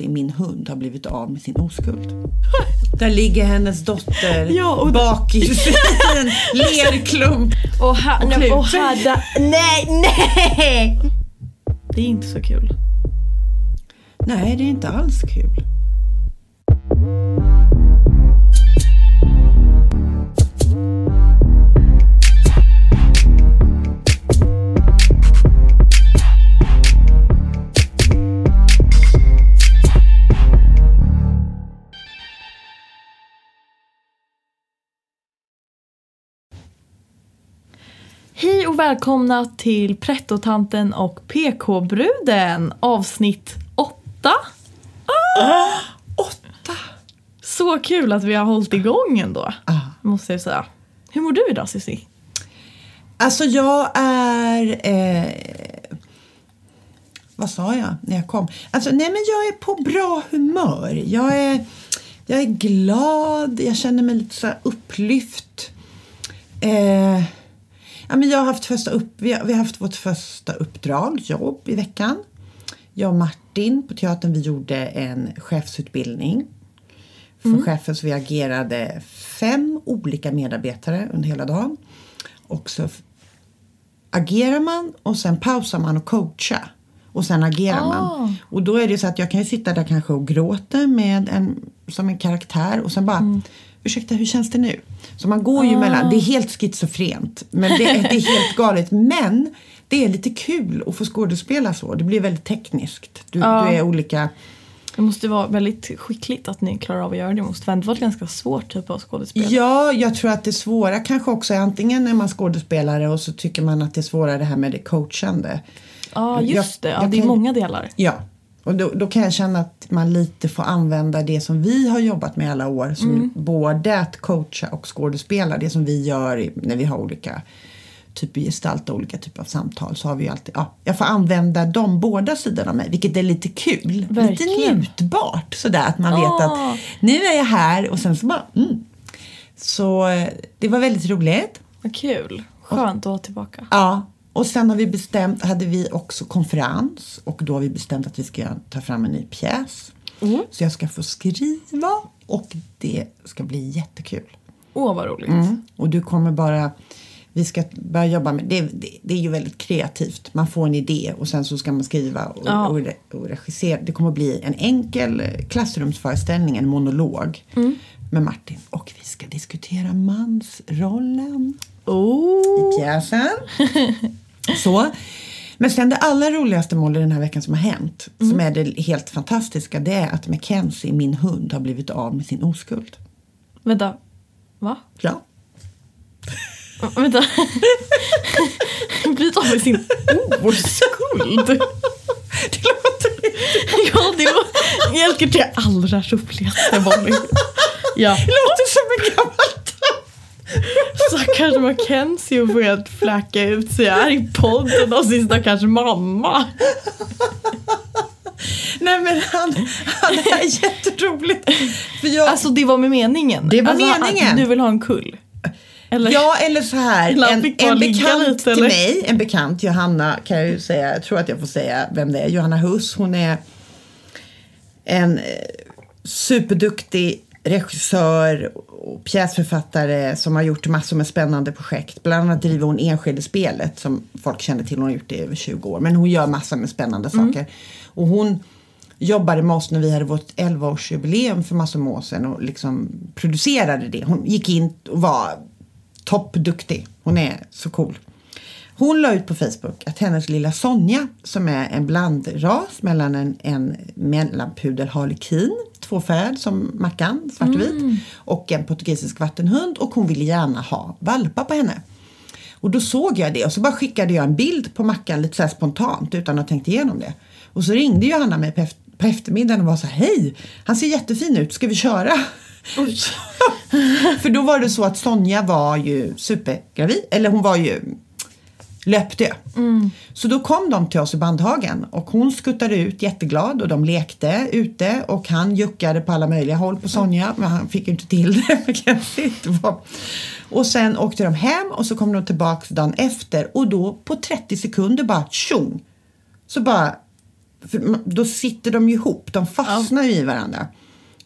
Mackenzie, min hund, har blivit av med sin oskuld. Där ligger hennes dotter Ja, och- bakis i en lerklump. Och här, Och nej, och där, nej, nej! Det är inte så kul. Nej, det är inte alls kul. Hej och välkomna till Prettotanten och PK-bruden avsnitt 8. Åtta! Så kul att vi har hållit igång ändå, Ah. måste jag säga. Hur mår du idag Cissi? Alltså jag är... Eh, vad sa jag när jag kom? Alltså nej men jag är på bra humör. Jag är, jag är glad, jag känner mig lite så upplyft. Eh, ja, men jag har haft första upp, vi, har, vi har haft vårt första uppdrag, jobb i veckan. Jag och Martin på teatern vi gjorde en chefsutbildning för chefen så vi agerade fem olika medarbetare under hela dagen. Och så agerar man och sen pausar man och coachar. Och sen agerar Ah. man. Och då är det så att jag kan ju sitta där kanske och gråta med en, som en karaktär och sen bara Ursäkta, hur känns det nu? Så man går ju Ah. mellan, det är helt schizofrent. Men det, det är helt galet. Men det är lite kul att få skådespela så. Det blir väldigt tekniskt. Du, Ja. du är olika Det måste vara väldigt skickligt att ni klarar av att göra det. Det måste ändå vara ett ganska svårt typ av skådespel. Ja, jag tror att det svåra kanske också är antingen är man skådespelare och så tycker man att det är svårare det här med det coachande. Ja, just Jag- det. Ja, det är kan- många delar. Ja, och då, då kan jag känna att man lite får använda det som vi har jobbat med alla år. Som Både att coacha och skådespela. Det som vi gör när vi har olika typer gestalta olika typer av samtal. Så har vi alltid, ja, jag får använda de båda sidorna av mig. Vilket är lite kul. Verkligen. Lite njutbart. Sådär att man vet Ah. att nu är jag här och sen så bara mm. Så eh, det var väldigt roligt. Vad kul. Skönt att vara tillbaka. Ja, och sen har vi bestämt, hade vi också konferens och då har vi bestämt att vi ska ta fram en ny pjäs. Mm. Så jag ska få skriva och det ska bli jättekul. Åh, vad roligt. Mm. Och du kommer bara, vi ska börja jobba med, det, det, det är ju väldigt kreativt. Man får en idé och sen så ska man skriva och, Ja. och, re- och regissera. Det kommer att bli en enkel klassrumsföreställning, en monolog Mm. med Martin. Och vi ska diskutera mansrollen Oh. i pjäsen. Så. Men sen det allra roligaste målet den här veckan som har hänt, som är det helt fantastiska, det är att Mackenzie, min hund, har blivit av med sin oskuld. Vänta. Va? Ja. Vänta. Blivit av med sin oskuld. Det låter Ja, det var Jelker det allra roligaste Molly. Ja, Det låter som en gammal. Stackars Mackenzie får helt fläcka ut sig här i podden av sin stackars mamma. Nej men han, han är jätteroligt. För jag, Alltså det var med meningen. Det var alltså, meningen. Du vill ha en kull. Eller? ja eller så här, en, en bekant lite, till eller? mig, en bekant, Johanna kan jag ju säga, jag tror att jag får säga vem det är, Johanna Huss, hon är en eh, superduktig regissör och pjäsförfattare som har gjort massor med spännande projekt. Bland annat driver hon Enskede-spelet som folk känner till. Hon har gjort det i över 20 år. Men hon gör massor med spännande saker. Och hon jobbade med oss när vi hade vårt 11-årsjubileum för massor med år sedan och liksom producerade det. Hon gick in och var toppduktig. Hon är så cool. Hon la ut på Facebook att hennes lilla Sonja, som är en blandras mellan en, en mellanpudel harlekin, tvåfärgad som Mackan, svart och vit, och en portugisisk vattenhund och hon ville gärna ha valpar på henne. Och då såg jag det och så bara skickade jag en bild på Mackan lite så spontant utan att ha tänkt igenom det. Och så ringde Johanna mig på, eft- på eftermiddagen och var så här, hej, han ser jättefin ut, ska vi köra? För då var det så att Sonja var ju supergravid, eller hon var ju löpte. Så då kom de till oss i Bandhagen och hon skuttade ut jätteglad och de lekte ute och han juckade på alla möjliga håll på Sonja men han fick ju inte till det. Och sen åkte de hem och så kom de tillbaks dagen efter och då på 30 sekunder bara tjong så bara då sitter de ju ihop, de fastnar ju i varandra.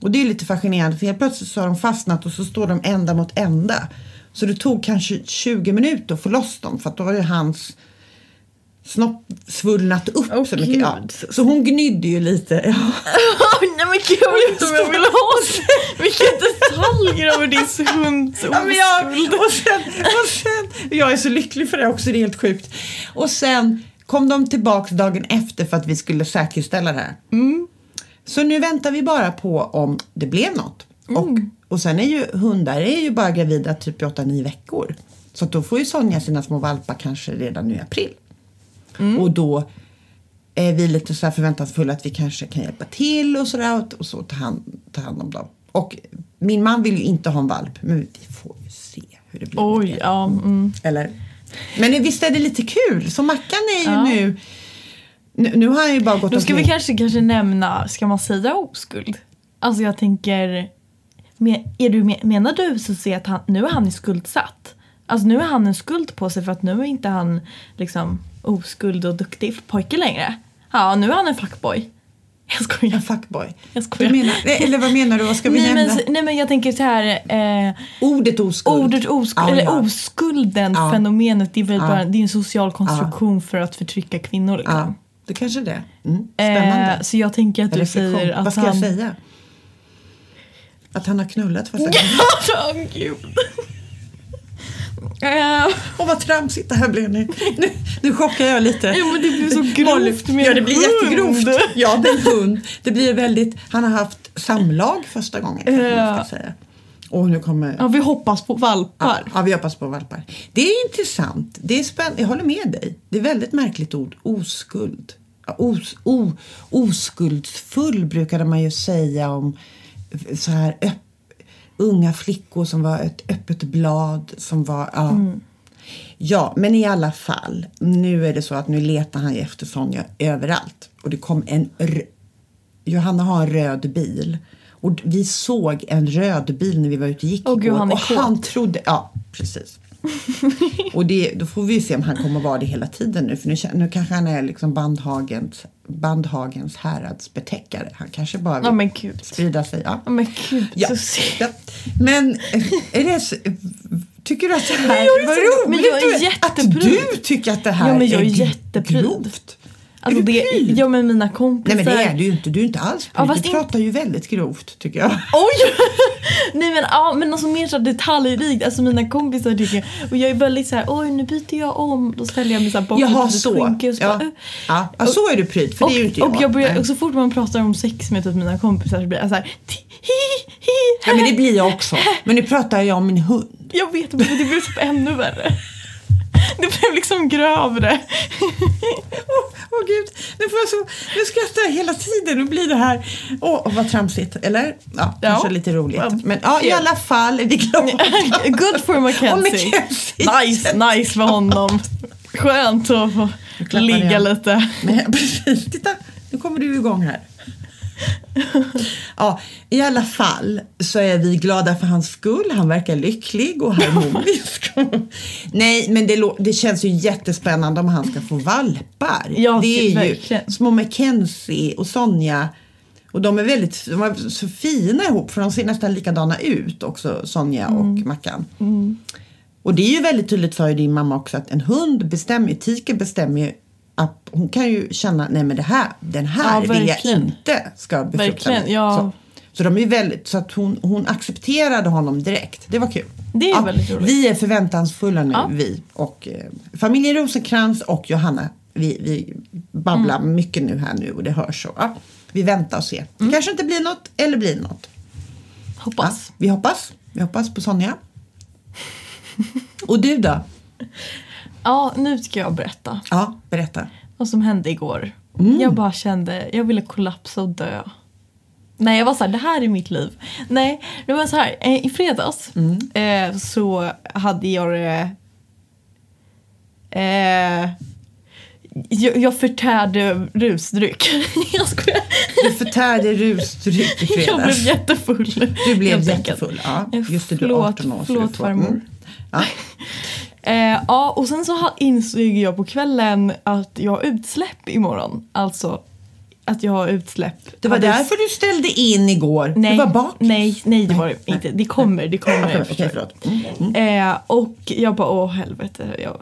Och det är lite fascinerande för helt plötsligt så har de fastnat och så står de ända mot ända. Så det tog kanske 20 minuter att få loss dem för att då ju hans snopp svullnat upp Åh, så mycket. Ja. Så hon gnydde ju lite. Ja. Nej men gud jag vet inte om jag vill ha vilka detaljer över din hunds Ja, men jag, och sen, och sen, jag är så lycklig för det också, det är helt sjukt. Och sen kom de tillbaks dagen efter för att vi skulle säkerställa det här. Så nu väntar vi bara på om det blev något. Och, och sen är ju hundar är ju bara gravida typ i 8-9 veckor. Så då får ju Sonja sina små valpar kanske redan nu i april. Och då är vi lite så här förväntansfulla att vi kanske kan hjälpa till och sådär och, och så ta hand, ta hand om dem. Och min man vill ju inte ha en valp men vi får ju se hur det blir. Oj, det. ja. Mm. Eller? Men visst är det lite kul? Så Mackan är ju Ja. nu, nu... Nu har han ju bara gått Då ska vi kanske, kanske nämna, ska man säga oskuld? Alltså jag tänker, men- är du, menar du så att han, nu är han skuldsatt? Alltså nu är han en skuld på sig för att nu är inte han liksom oskuld och duktig pojke längre. Ja, nu är han en fuckboy. Jag skojar. En fuckboy. Jag Du skojar. menar, nej, eller vad menar du? Vad ska vi Nej nämna? men, nej men jag tänker så här, eh, Ordet oskuld. ordet oskuld, Ja, eller ja. oskulden, Ja. fenomenet, det är väl Ja. bara det är en social konstruktion för att förtrycka kvinnor. Liksom. Ja, det kanske det. Mm, spännande. Eh, så jag tänker att du säger att Vad ska han... jag säga? Att han har knullat första gången. Åh gud. Eh, Åh vad tramsigt det här blev nu. Nu, nu chockar jag lite. Ja, men det blir så grovt med Ja det blir hund. jättegrovt. Ja med en hund. Det blir väldigt, han har haft samlag första gången. Ja. ska säga. Och nu kommer ja, vi hoppas på Ja, valpar. ja, vi hoppas på valpar. Det är intressant. Det är spännande. Jag håller med dig. Det är väldigt märkligt ord. Oskuld. Ja, Os, o, oskuldsfull brukade man ju säga om så här öpp, unga flickor som var ett öppet blad som var... Ja. ja, men i alla fall. Nu är det så att nu letar han efter Sonja överallt. Och det kom en... Johanna har en röd bil. Och vi såg en röd bil när vi var ute och gick gud, igår. han är och han trodde... Ja, precis. och det, då får vi ju se om han kommer vara det hela tiden nu. För nu, nu kanske han är liksom Bandhagens, Bandhagens häradsbetäckare. Han kanske bara vill Ja men gud. sprida sig. Ja. Ja men gud. Ja. Så ja. Men eh, är det så, tycker du att det här är var så- men roligt? jag är jättepryd. att du tycker att det här Ja, men jag är gr- jättepryd. grovt? Alltså är du det, pryd? ja men mina kompisar. Nej men det är du ju inte. Du är inte alls Ja, du pratar ju väldigt grovt tycker jag. Oj! Nej men, ja, men alltså mer så detaljrikt. Alltså mina kompisar tycker Och jag är väldigt så här, oj nu byter jag om. Då ställer jag mig så här bakom Jaha litet så. skynke och så Ja. bara, "Eh." Ja. ja, så är du pryd. För och, det är ju inte jag. och, jag börjar, och så fort man pratar om sex med typ mina kompisar så blir jag så här, "Ti- hi, hi, Ja men det blir jag också. Men nu pratar jag om min hund. Jag vet men det blev typ ännu värre. Det blev liksom grövre. Åh åh, gud, nu får jag så, nu skrattar jag hela tiden. Nu blir det här, åh vad tramsigt. Eller? Ja, Ja. kanske lite roligt. Ja. Men ja, i alla fall är vi glada. Good for Och Mackenzie. Mackenzie. Nice, nice för honom. Skönt att få ligga igen. lite. Men, precis, titta, nu kommer du igång här. Ja, i alla fall så är vi glada för hans skull. Han verkar lycklig och harmonisk. Nej, men det, det känns ju jättespännande om han ska få valpar. Ja, det är ju små Mackenzie och Sonja. Och de är väldigt de är så fina ihop för de ser nästan likadana ut också, Sonja och Mackan. Och det är ju väldigt tydligt sa ju din mamma också att en hund bestämmer tiken bestämmer ju att hon kan ju känna nej men det här, den här Ja, vill jag inte ska befrukta mig. ja. Så, så de är väldigt, så att hon, hon accepterade honom direkt. Det var kul. Det är väldigt roligt. Vi är förväntansfulla nu, Ja. vi och eh, familjen Rosenkrantz och Johanna. Vi, vi babblar Mm. mycket nu här nu och det hörs så. Ja, vi väntar och ser. Det kanske inte blir något eller blir något. Ja, Hoppas. vi hoppas. Vi hoppas på Sonja. Och du då? Ja, nu ska jag berätta Ja, berätta. vad som hände igår. Mm. Jag bara kände, jag ville kollapsa och dö. Nej, jag var så här, det här är mitt liv. Nej, det var så här, eh, i fredags Mm. eh, så hade jag det... Eh, jag, jag förtärde rusdryck. jag skojar. Du förtärde rusdryck i Jag blev fredags. jättefull. Du blev jättefull. Ja, just det, du är förlåt, 18 år. förlåt, farmor. Mm. Ja. Eh, ja, och sen så insåg jag på kvällen att jag har utsläpp imorgon. Alltså att jag har utsläpp. Det var därför du ställde in igår. Nej, Du var bak. nej, nej det var det inte. Det kommer, det kommer. Okej, okej, förlåt. Mm. Eh, och jag bara, åh helvete. Jag...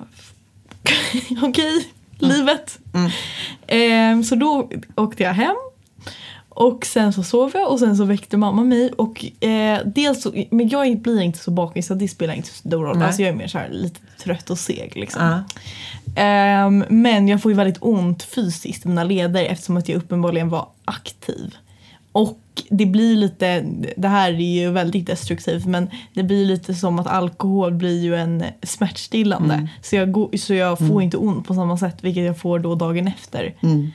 Okej, livet. Eh, så då åkte jag hem. Och sen så sov jag och sen så väckte mamma mig. Och eh, dels så, men jag blir inte så bakis så det spelar inte så stor roll. Alltså jag är mer så här lite trött och seg liksom. Ja. Ehm, men jag får ju väldigt ont fysiskt i mina leder eftersom att jag uppenbarligen var aktiv. Och det blir lite, det här är ju väldigt destruktivt men det blir lite som att alkohol blir ju en smärtstillande. Så jag, går, så jag får inte ont på samma sätt vilket jag får då dagen efter. Mm.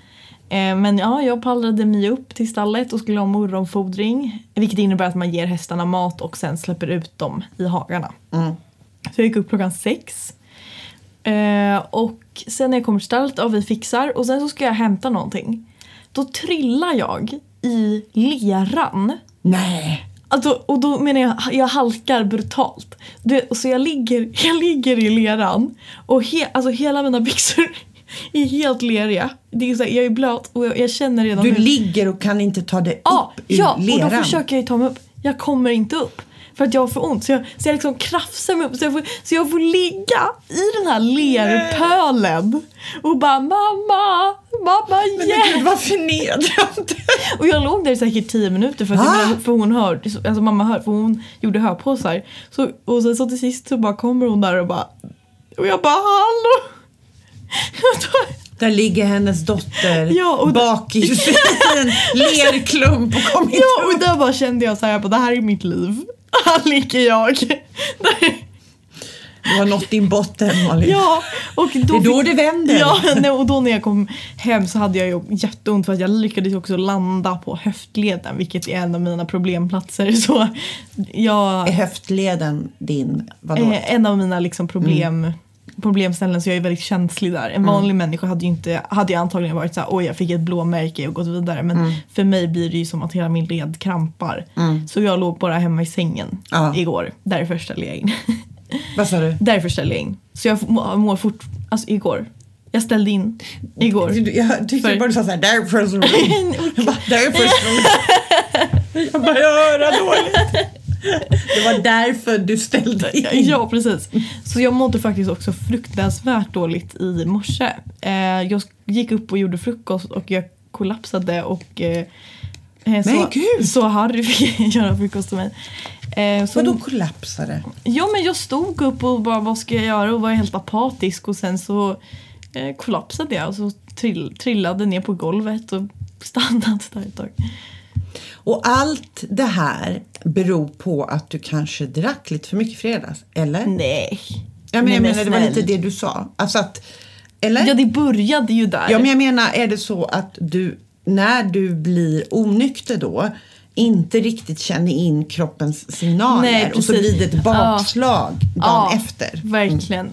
Eh, Men ja, jag pallrade mig upp till stallet och skulle ha morgonfodring. Vilket innebär att man ger hästarna mat och sen släpper ut dem i hagarna. Mm. Så jag gick upp klockan sex. Eh, och sen när jag kommer till stallet, ja vi fixar. Och sen så ska jag hämta någonting. Då trillar jag i leran. Nej. Alltså, och då menar jag, jag halkar brutalt. Du, så jag ligger, jag ligger i leran och he, alltså, hela mina byxor är helt leriga. Det är så här, jag är blöt och jag, jag känner redan Du nu- ligger och kan inte ta dig Ja, upp ur ja och leran. då försöker jag ta mig upp. Jag kommer inte upp. För att jag har för ont. Så jag, så jag liksom krafsar mig upp. Så jag, får, så jag får ligga i den här lerpölen. Och bara mamma, mamma Men hjälp. gud vad förnedrande. Och jag låg där i säkert tio minuter för, att jag för hon hör, alltså mamma hör, för hon gjorde hörpåsar. Så, och sen så till sist så bara kommer hon där och bara, och jag bara hallå. Där ligger hennes dotter Ja, bakis i en lerklump och kommer inte Ja, och där bara kände jag så här, jag bara, det här är mitt liv. Här ligger jag. Du har nått din botten Malin. Ja, och då Det är då det vänder. Ja, nej, och då när jag kom hem så hade jag ju jätteont för att jag lyckades också landa på höftleden vilket är en av mina problemplatser. Så jag, Är höftleden din, vadå? eh, en av mina liksom problem, problemställen så jag är väldigt känslig där. En vanlig människa hade ju inte, hade ju antagligen varit så här, oj jag fick ett blåmärke och gått vidare. Men för mig blir det ju som att hela min led krampar. Så jag låg bara hemma i sängen Ja. igår. Därför ställde jag in. Vad sa du? Därför ställde jag in. Så jag mår, fort, alltså igår. Jag ställde in igår. Jag tyckte För- bara du sa såhär, därför så Jag bara, därför så Jag bara, jag hör dåligt. Det var därför du ställde in. Ja, precis. Så jag mådde faktiskt också fruktansvärt dåligt i morse. Eh, jag gick upp och gjorde frukost och jag kollapsade och eh, eh, så, Men gud! så Harry fick göra frukost till mig. Eh, så, Vadå kollapsade? Ja men jag stod upp och bara vad ska jag göra och var helt apatisk och sen så eh, kollapsade jag och så trill, trillade ner på golvet och stannade där ett tag. Och allt det här beror på att du kanske drack lite för mycket fredags, eller? Nej. Ja, men jag menar, det var lite det du sa. Alltså att, eller? Ja det började ju där. Ja, men jag menar, är det så att du, när du blir onykter då, inte riktigt känner in kroppens signaler Nej, och så blir det ett bakslag dagen Ja, efter. Verkligen.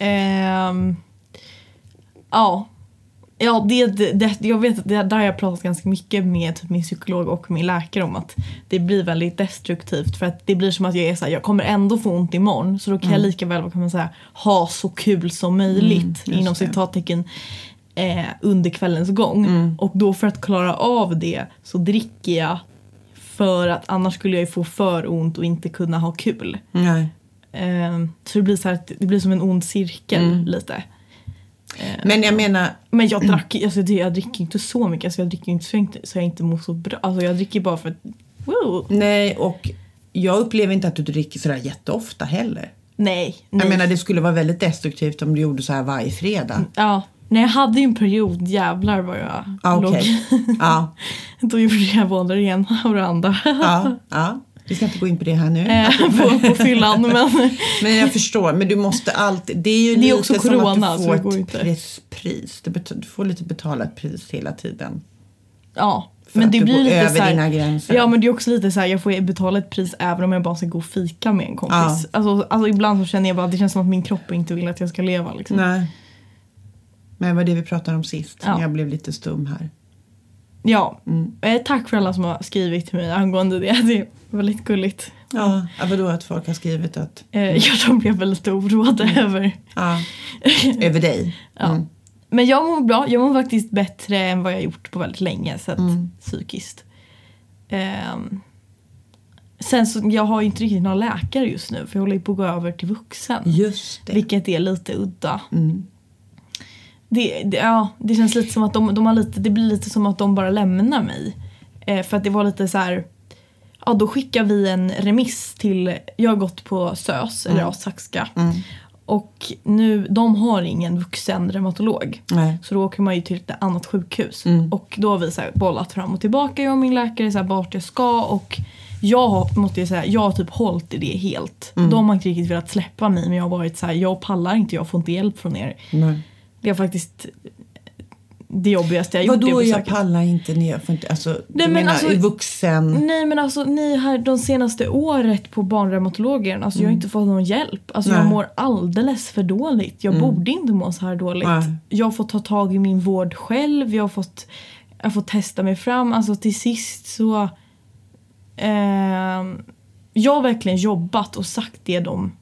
Ehm, ja. Ja, det, det, jag vet att det där har jag pratat ganska mycket med typ min psykolog och min läkare om att det blir väldigt destruktivt för att det blir som att jag är så här, jag kommer ändå få ont imorgon så då kan jag lika väl vad kan man säga, ha så kul som möjligt just inom citattecken eh, under kvällens gång. Och då för att klara av det så dricker jag för att annars skulle jag ju få för ont och inte kunna ha kul. Ehm, så det blir, så här, det blir som en ond cirkel Mm. lite. Men jag menar, Men jag, drack, alltså, det- jag dricker inte så mycket, alltså, jag dricker inte så, jag inte så jag inte mår så bra. Alltså, jag dricker bara för att... Wow. nej, och jag upplever inte att du dricker sådär jätteofta heller. Nej. nej. Jag menar, det skulle vara väldigt destruktivt om du gjorde så här varje fredag. Ja. Nej, jag hade ju en period, jävlar vad jag Ah, låg. okej. Ja, Då gjorde jag både det ena och det andra. ja, ja. Vi ska inte gå in på det här nu. Eh, på, på fyllan. Men Men jag förstår, men du måste alltid... Det är ju Det är lite också som corona, att du får ett pris. pris. Du, får lite betala ett pris hela tiden. ja. Men det du blir lite så här, dina gränser. Ja men det är också lite så här, jag får betala ett pris även om jag bara ska gå och fika med en kompis. Ja. Alltså, alltså ibland så känner jag bara att det känns som att min kropp inte vill att jag ska leva. Liksom. Nej. Men det var det vi pratade om sist. Ja. Jag blev lite stum här. Ja, Mm. eh, tack för alla som har skrivit till mig angående det. Det är väldigt gulligt. Ja, ja vadå att folk har skrivit att... Eh, jag de blev väl lite oroade över. Ja, över dig. Ja. Mm. Men jag mår bra. Jag mår faktiskt bättre än vad jag gjort på väldigt länge. Så att, Mm. Psykiskt. Ehm, sen så, jag har inte riktigt någon läkare just nu för jag håller på att gå över till vuxen. Just det. Vilket är lite udda. Mm. Det, det, ja, det känns lite som att de, de har lite, det blir lite som att de bara lämnar mig. Eh, för att det var lite så här. Ja, då skickar vi en remiss till, jag har gått på SÖS, eller ja, Saxka. Mm. Och nu, de har ingen vuxen reumatolog. Nej. Så då åker man ju till ett annat sjukhus. Mm. Och då har vi så bollat fram och tillbaka, jag och min läkare, så här, vart jag ska. Och jag har, måste jag säga, jag har typ hållit i det helt. Mm. De har inte riktigt velat släppa mig men jag har varit så här, jag pallar inte, jag får inte hjälp från er. Nej. Det är faktiskt det jobbigaste jag gjort Vadå jag pallar inte ner? Jag får inte, alltså, du men menar alltså- i vuxen? Nej men alltså ni här de senaste året på barnreumatologen, alltså jag har inte fått någon hjälp. Alltså jag Mm. Nej. mår alldeles för dåligt. Jag borde inte må så här dåligt. Nej. Jag har fått ta tag i min vård själv, jag har fått, jag har fått testa mig fram. Alltså till sist så... ehm, jag har verkligen jobbat och sagt det de...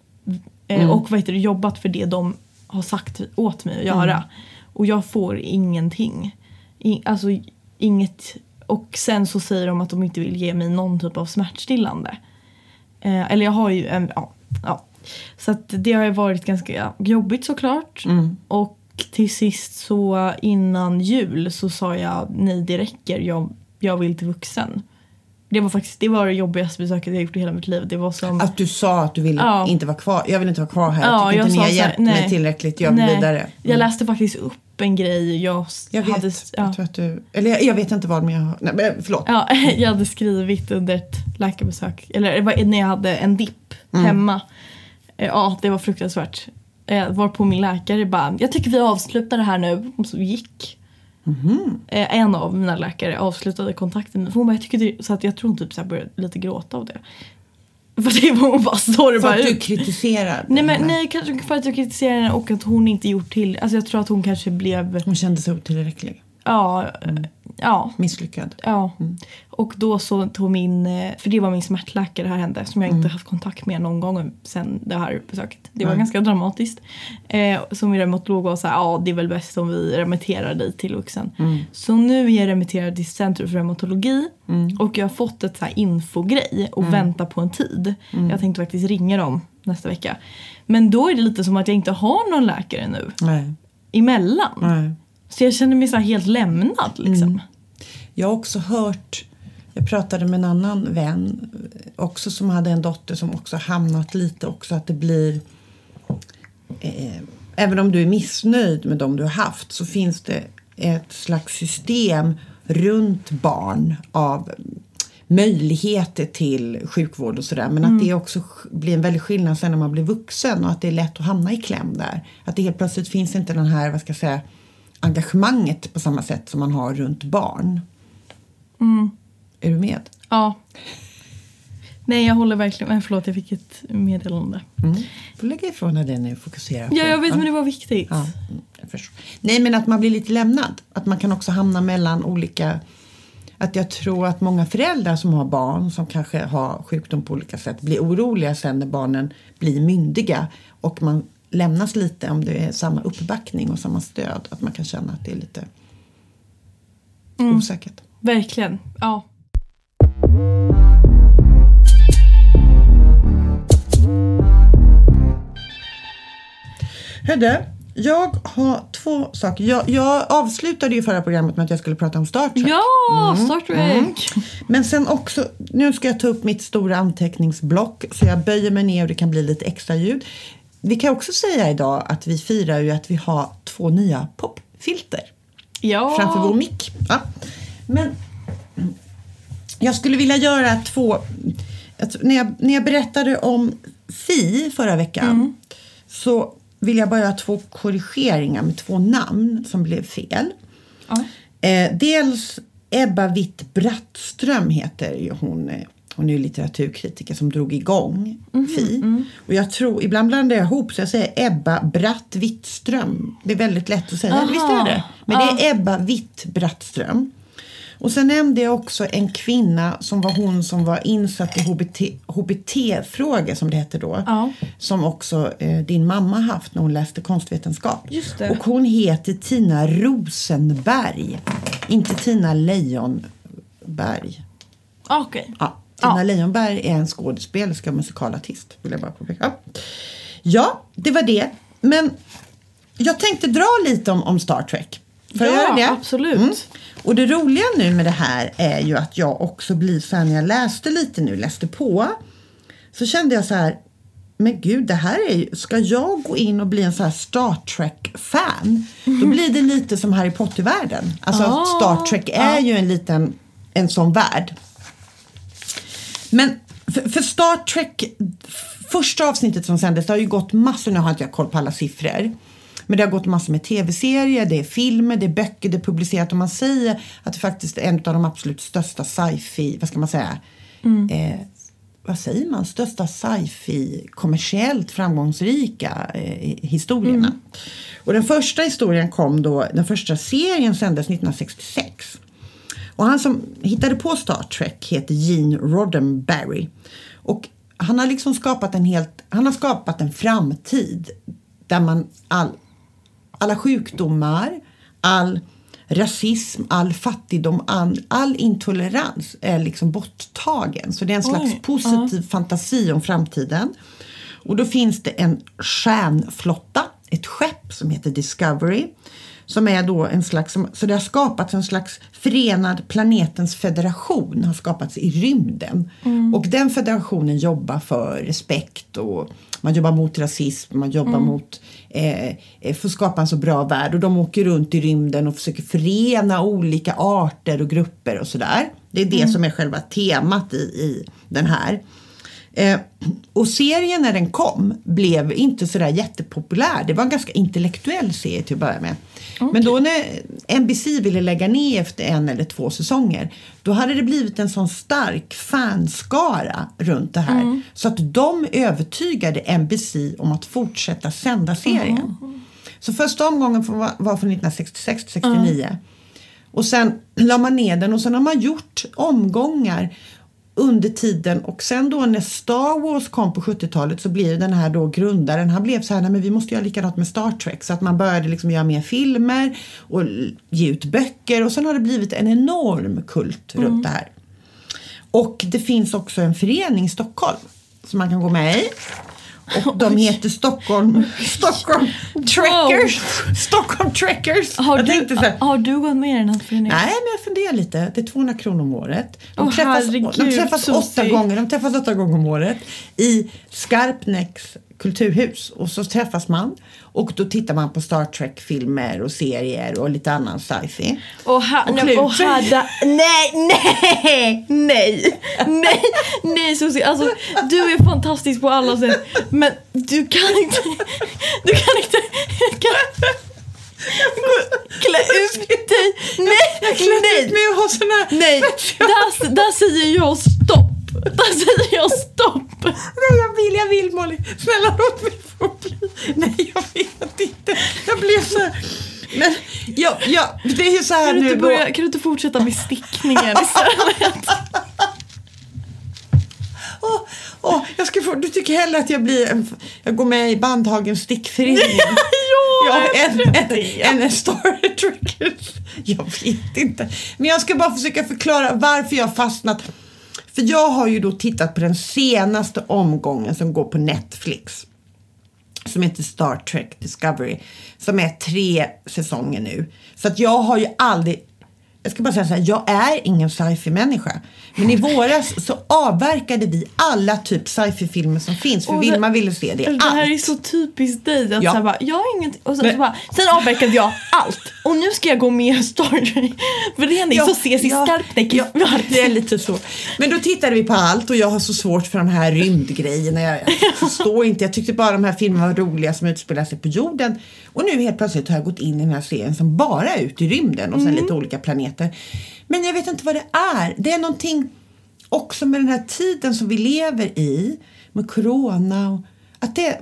Eh, Mm. Och vad heter det, jobbat för det de har sagt åt mig att göra. Mm. Och jag får ingenting. I, alltså inget... Och sen så säger de att de inte vill ge mig någon typ av smärtstillande. Eh, eller jag har ju en... Ja, ja. Så att det har ju varit ganska jobbigt såklart. Mm. Och till sist så innan jul så sa jag nej det räcker, jag, jag vill till vuxen. Det var faktiskt det, var det jobbigaste besöket jag gjort i hela mitt liv. Det var som... Att du sa att du ville Ja. inte vara kvar. Jag vill inte vara kvar här. Ja, jag tycker jag inte ni sa har hjälpt mig tillräckligt. Jag vill vidare. Mm. Jag läste faktiskt upp en grej jag, Jag vet. hade... Ja. Jag tror att du... Eller jag, jag vet inte vad men jag har... Nej, förlåt. Ja, jag hade skrivit under ett läkarbesök, eller när jag hade en dipp hemma. Eh, Ja, det var fruktansvärt. Eh, var på min läkare bara, jag tycker vi avslutar det här nu. Och så gick. Eh, En av mina läkare avslutade kontakten med för hon bara, jag tycker det, så att jag tror hon typ så började lite gråta av det. För det var hon bara står det För bara att du ut. kritiserar Nej men nej, kanske för att jag kritiserar henne och att hon inte gjort till, alltså jag tror att hon kanske blev, Hon kände sig otillräcklig. Ja, ja. Misslyckad. Ja, och då så tog min, eh, för det var min smärtläkare det här hände som jag inte haft kontakt med någon gång sen det här besöket. Det var Nej. ganska dramatiskt. Eh, så min reumatolog var så här, ja det är väl bäst om vi remitterar dig till vuxen. Så nu är jag remitterad till Centrum för reumatologi och jag har fått ett så här infogrej och väntar på en tid. Jag tänkte faktiskt ringa dem nästa vecka. Men då är det lite som att jag inte har någon läkare nu Nej. emellan. Nej. Så jag känner mig så helt lämnad liksom. Jag har också hört, jag pratade med en annan vän också som hade en dotter som också hamnat lite också att det blir eh, även om du är missnöjd med dem du har haft så finns det ett slags system runt barn av möjligheter till sjukvård och sådär men att det också blir en väldig skillnad sen när man blir vuxen och att det är lätt att hamna i kläm där. Att det helt plötsligt finns inte den här, vad ska jag säga, engagemanget på samma sätt som man har runt barn. Är du med? Ja. Nej, jag håller verkligen med. Förlåt, jag fick ett meddelande. Mm. får lägga ifrån dig det nu fokusera på. Ja, jag vet, ja. men det var viktigt. Ja, mm. Nej, men att man blir lite lämnad. Att man kan också hamna mellan olika... Att jag tror att många föräldrar som har barn som kanske har sjukdom på olika sätt blir oroliga sen när barnen blir myndiga och man lämnas lite om det är samma uppbackning och samma stöd. Att man kan känna att det är lite Mm. osäkert. Verkligen. Ja. Hörde, jag har två saker. Jag, jag avslutade ju förra programmet med att jag skulle prata om Star Trek. Ja, Star Trek! Men sen också, nu ska jag ta upp mitt stora anteckningsblock så jag böjer mig ner och det kan bli lite extra ljud. Vi kan också säga idag att vi firar ju att vi har två nya popfilter Ja. framför vår mick. Ja. Men jag skulle vilja göra två... När jag, när jag berättade om Fi förra veckan så vill jag bara göra två korrigeringar med två namn som blev fel. Ja. Eh, dels Ebba Witt-Brattström heter ju hon. Hon är ju litteraturkritiker som drog igång Fi. Och jag tror, ibland blandar jag ihop så jag säger Ebba Bratt Wittström. Det är väldigt lätt att säga, Aha. visst är det? Men det är Ebba Witt-Brattström. Och sen nämnde jag också en kvinna som var hon som var insatt i HBT, HBT-frågor som det hette då. Ja. Som också eh, din mamma haft när hon läste konstvetenskap. Och hon heter Tina Rosenberg. Inte Tina Leijonberg. Okej. Ja, Tina Ja. Leijonberg är en skådespelerska och musikalartist. Vill jag bara påpeka. Ja, det var det. Men jag tänkte dra lite om, om Star Trek. Får jag Ja, göra det? absolut. Och det roliga nu med det här är ju att jag också blir så här när jag läste lite nu, läste på. Så kände jag så här, men gud det här är ju, ska jag gå in och bli en så här Star Trek-fan? Då blir det lite som Harry Potter-världen. Alltså Ah, Star Trek är ja. ju en liten, en sån värld. Men för, för Star Trek, första avsnittet som sändes, det har ju gått massor, nu har inte jag koll på alla siffror. Men det har gått massor med tv-serier, det är filmer, det är böcker, det är publicerat och man säger att det faktiskt är en av de absolut största sci-fi, vad ska man säga, eh, vad säger man, största sci-fi kommersiellt framgångsrika eh, historierna. Och den första historien kom då, den första serien sändes 1966. Och han som hittade på Star Trek heter Gene Roddenberry. Och han har liksom skapat en helt, han har skapat en framtid där man all, alla sjukdomar, all rasism, all fattigdom, all, all intolerans är liksom borttagen. Så det är en slags Oj, positiv fantasi om framtiden. Och då finns det en stjärnflotta, ett skepp som heter Discovery. Som är då en slags, så det har skapats en slags förenad planetens federation har skapats i rymden. Och den federationen jobbar för respekt och man jobbar mot rasism, man jobbar mot eh, eh, för att skapa en så bra värld. Och de åker runt i rymden och försöker förena olika arter och grupper och sådär. Det är det som är själva temat i, i den här. Eh, och serien när den kom blev inte sådär jättepopulär. Det var en ganska intellektuell serie till att börja med. Men då när NBC ville lägga ner efter en eller två säsonger då hade det blivit en sån stark fanskara runt det här. Så att de övertygade NBC om att fortsätta sända serien. Så första omgången var från 1966 till 69. Och sen la man ner den och sen har man gjort omgångar under tiden och sen då när Star Wars kom på 70-talet så blev den här då grundaren, han blev så här, nej men vi måste göra likadant med Star Trek så att man började liksom göra mer filmer och ge ut böcker och sen har det blivit en enorm kult runt det här. Och det finns också en förening i Stockholm som man kan gå med i. Och de heter Stockholm, Stockholm Trekkers. Stockholm Trekkers. Har, Jag du, så här, har du gått med i den här föreningen? Nej, men jag funderar lite. Det är 200 kronor om året. De Åh, träffas, herregud, de träffas åtta gånger. De träffas åtta gånger om året i Skarpnäcks kulturhus. Och så träffas man och då tittar man på Star Trek-filmer och serier och lite annan sci-fi. Och, ha, Och nej, klä och ut hade, nej, nej, nej, nej, nej Susie, alltså du är fantastisk på alla sätt. Men du kan inte, du kan inte, kan, klä ut dig, nej, nej, Med att ha såna här... nej, där, där säger jag stopp, där säger jag stopp. Nej, jag vill, jag vill Molly. Snälla låt mig få bli. Nej, jag vet inte. Jag blev så här... Men ja, ja, det är ju så här Kan du, nu då. börja, kan du inte fortsätta med stickningen istället? Åh, åh, jag ska få, du tycker hellre att jag blir en, jag går med i Bandhagens stickförening? ja, ja, en, en, en Star Trek. Jag vet inte. Men jag ska bara försöka förklara varför jag fastnat. För jag har ju då tittat på den senaste omgången som går på Netflix. Som heter Star Trek Discovery. Som är tre säsonger nu. Så att jag har ju aldrig jag ska bara säga så här, jag är ingen sci-fi-människa. Men i våras så avverkade vi alla typ sci-fi-filmer som finns. För Och Vilma ville se det. Det här är Allt. så typiskt dig. Att Ja. så bara, jag har ingenting. Och sen, så bara, sen avverkade jag allt. Och nu ska jag gå med i det är ni som ses i Skarpnäck. Ja, det är lite så. Men då tittade vi på allt och jag har så svårt för de här rymdgrejerna. Jag, jag förstår inte. Jag tyckte bara de här filmerna var roliga som utspelar sig på jorden. Och nu helt plötsligt har jag gått in i den här serien som bara är ute i rymden och sen lite olika planeter. Men jag vet inte vad det är. Det är någonting också med den här tiden som vi lever i med corona och att det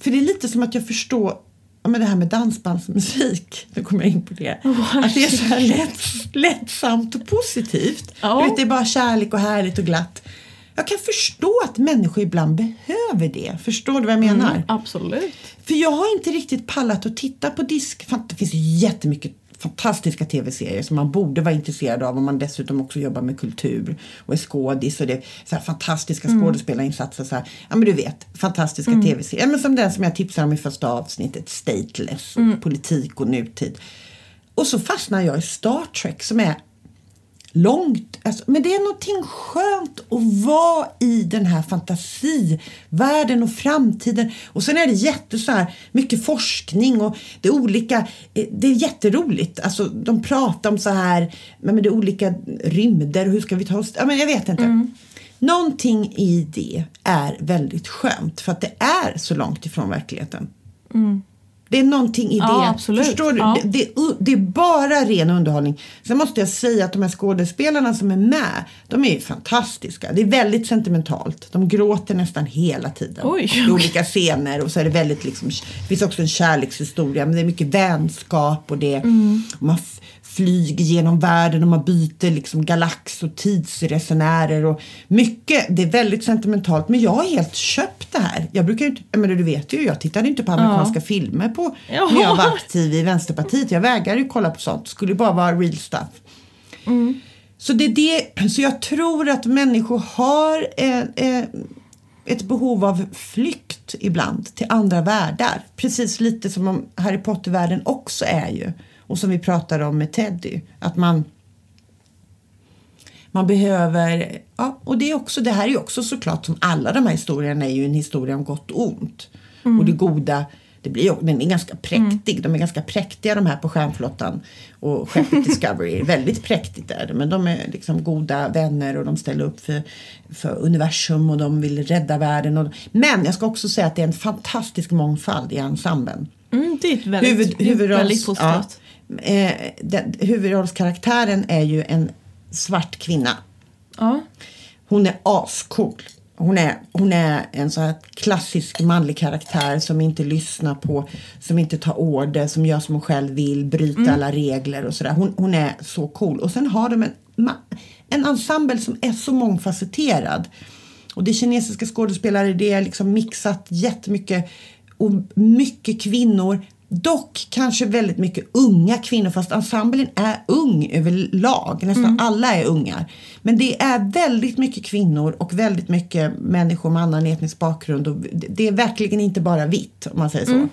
för det är lite som att jag förstår ja, men det här med dansbandsmusik, nu kommer jag in på det. att det är så här lätt, lättsamt och positivt. Ja. Du vet, det är bara kärlek och härligt och glatt. Jag kan förstå att människor ibland behöver det. Förstår du vad jag menar? Mm, absolut. För jag har inte riktigt pallat att titta på disk. Det finns jättemycket fantastiska tv-serier som man borde vara intresserad av om man dessutom också jobbar med kultur och är skådis och det så här fantastiska skådespelarinsatser. Så här. Ja men du vet, fantastiska tv-serier. Ja, men som den som jag tipsade om i första avsnittet, Stateless, politik och nutid. Och så fastnar jag i Star Trek som är långt. Alltså, men det är någonting skönt att vara i den här fantasivärlden och framtiden. Och sen är det jätte så här, mycket forskning och det är olika, eh, det är jätteroligt. Alltså de pratar om så här, men det är olika rymder och hur ska vi ta oss, ja men jag vet inte. Någonting i det är väldigt skönt för att det är så långt ifrån verkligheten. Det är någonting i Ja, det. absolut. Förstår du? Ja. Det, det, det är bara ren underhållning. Sen måste jag säga att de här skådespelarna som är med, de är fantastiska. Det är väldigt sentimentalt. De gråter nästan hela tiden. Oj, I olika scener och så är det väldigt liksom, det finns också en kärlekshistoria men det är mycket vänskap och det Mm. och man f- flyger genom världen och man byter liksom galax och tidsresenärer och mycket. Det är väldigt sentimentalt men jag har helt köpt det här. Jag brukar ju inte, menar, du vet ju, jag tittade inte på amerikanska filmer på Ja. när jag var aktiv i Vänsterpartiet. Jag vägrar ju kolla på sånt. Det skulle bara vara real stuff. Så, det är det, så jag tror att människor har eh, eh, ett behov av flykt ibland till andra världar. Precis lite som om Harry Potter-världen också är ju. Och som vi pratade om med Teddy. Att man man behöver, ja, och det, är också, det här är ju också såklart som alla de här historierna är ju en historia om gott och ont. Och det goda, det blir, den är ganska präktig. De är ganska präktiga de här på Stjärnflottan. Och skeppet Discovery är väldigt präktigt är det. Men de är liksom goda vänner och de ställer upp för, för universum och de vill rädda världen. Och, men jag ska också säga att det är en fantastisk mångfald i ensemblen. Mm, det är ett väldigt, Huvud, huvudrolls, väldigt positivt. ja, eh, den, huvudrollskaraktären är ju en svart kvinna. Ja. Hon är ascool. Hon är, hon är en sån här klassisk manlig karaktär som inte lyssnar på, som inte tar order, som gör som hon själv vill, bryter alla regler och sådär. Hon, hon är så cool. Och sen har de en, en ensemble som är så mångfacetterad. Och det är kinesiska skådespelare, det är liksom mixat jättemycket och mycket kvinnor. Dock kanske väldigt mycket unga kvinnor fast ensemblen är ung överlag. Nästan alla är ungar. Men det är väldigt mycket kvinnor och väldigt mycket människor med annan etnisk bakgrund. Och det är verkligen inte bara vitt om man säger så.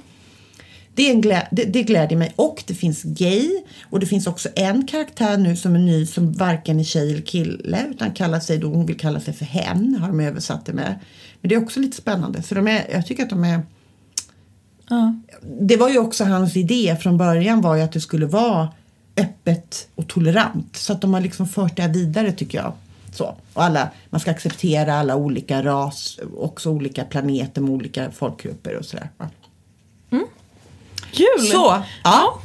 Det, är en glä- det, det glädjer mig. Och det finns gay. Och det finns också en karaktär nu som är ny som varken är tjej eller kille utan kallar sig då, hon vill kalla sig för hen har de översatt det med. Men det är också lite spännande. Så de är, jag tycker att de är Ja. det var ju också hans idé från början var ju att det skulle vara öppet och tolerant. Så att de har liksom fört det här vidare tycker jag. Så. Och alla, man ska acceptera alla olika ras, också olika planeter med olika folkgrupper och sådär. va. Kul! Så, ja.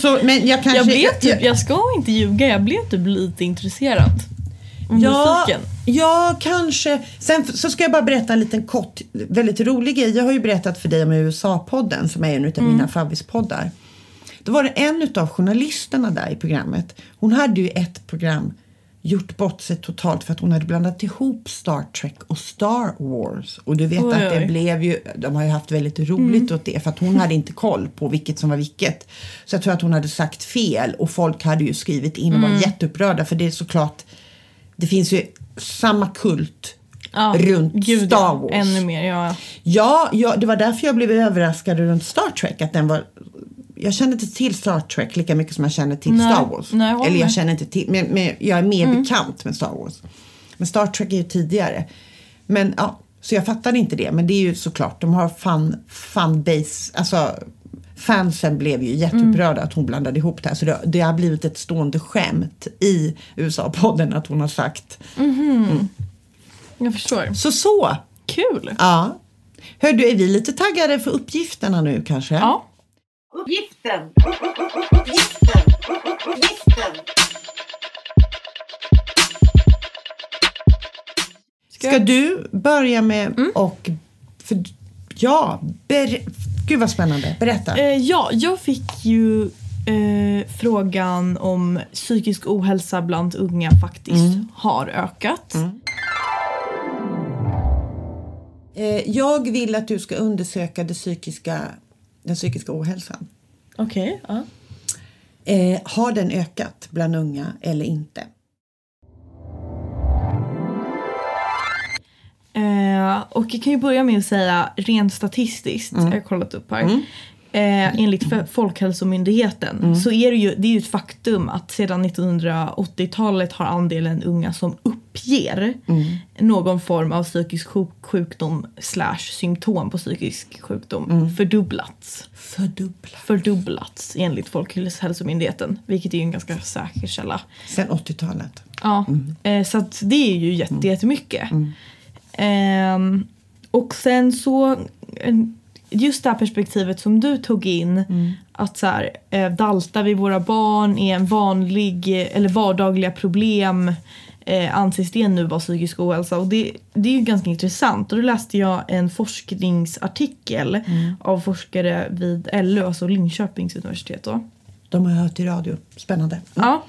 så, men jag kanske... Jag blev typ, jag ska inte ljuga, jag blev typ lite intresserad. Om Ja, musiken. Ja, kanske. Sen så ska jag bara berätta en liten kort, väldigt rolig grej. Jag har ju berättat för dig om USA-podden som är en av mina favvispoddar. Då var det en av journalisterna där i programmet. Hon hade ju ett program gjort bort sig totalt för att hon hade blandat ihop Star Trek och Star Wars. Och du vet Oj, att det oj. Mm. blev ju, de har ju haft väldigt roligt åt det för att hon hade inte koll på vilket som var vilket. Så jag tror att hon hade sagt fel och folk hade ju skrivit in och var Mm. jätteupprörda för det är såklart det finns ju samma kult Ja, runt gud, Star. Wars. Ännu mer, ja. Ja, ja, det var därför jag blev överraskad runt Star Trek. Att den var, jag kände inte till Star Trek lika mycket som jag känner till Nej, Star Wars. nej, jag Eller jag känner inte till, men, men jag är mer bekant med Star Wars. Men Star Trek är ju tidigare. Men ja, så jag fattade inte det. Men det är ju såklart, de har fan, fanbase, alltså fansen blev ju jätteupprörda att hon blandade ihop det här. Så det, det har blivit ett stående skämt i USA-podden att hon har sagt. Jag förstår. Så så, Kul! ja. Hör du, är vi lite taggade för uppgifterna nu kanske? Ja. Uppgiften! Uppgiften! Uppgiften! Ska du börja med och... För, ja, ber, Gud vad spännande. Berätta. Eh, ja, jag fick ju eh, frågan om psykisk ohälsa bland unga faktiskt har ökat. Eh, jag vill att du ska undersöka det psykiska, den psykiska ohälsan. Okej, ja. Eh, har den ökat bland unga eller inte? Eh, och jag kan ju börja med att säga rent statistiskt, jag har kollat upp här. Eh, enligt Folkhälsomyndigheten så är det ju, det är ju ett faktum att sedan 1980-talet har andelen unga som uppger någon form av psykisk sjuk- sjukdom slash symptom på psykisk sjukdom fördubblats. Fördubbla. Fördubblats enligt Folkhälsomyndigheten, vilket är ju en ganska säker källa. Sen 80-talet. Ja, eh, så det är ju jätte, jättemycket. Ehm, och sen så, eh, just det här perspektivet som du tog in, att så här, eh, dalta vid våra barn är en vanlig, eh, eller vardagliga problem eh, anses det nu vara psykisk ohälsa. Och det, det är ju ganska intressant. Och då läste jag en forskningsartikel av forskare vid LU, alltså Linköpings universitet. Då. De har jag hört i radio. Spännande. Ja.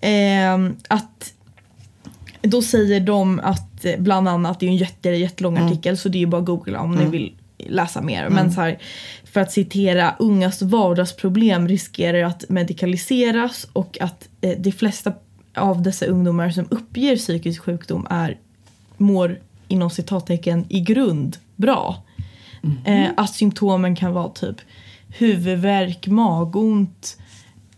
Ehm, att då säger de att bland annat, det är en jätte, jättelång artikel så det är ju bara att googla om ni vill läsa mer. Men så här, för att citera, ungas vardagsproblem riskerar att medikaliseras och att eh, de flesta av dessa ungdomar som uppger psykisk sjukdom är mår inom citattecken i grund bra. Eh, att symptomen kan vara typ huvudvärk, magont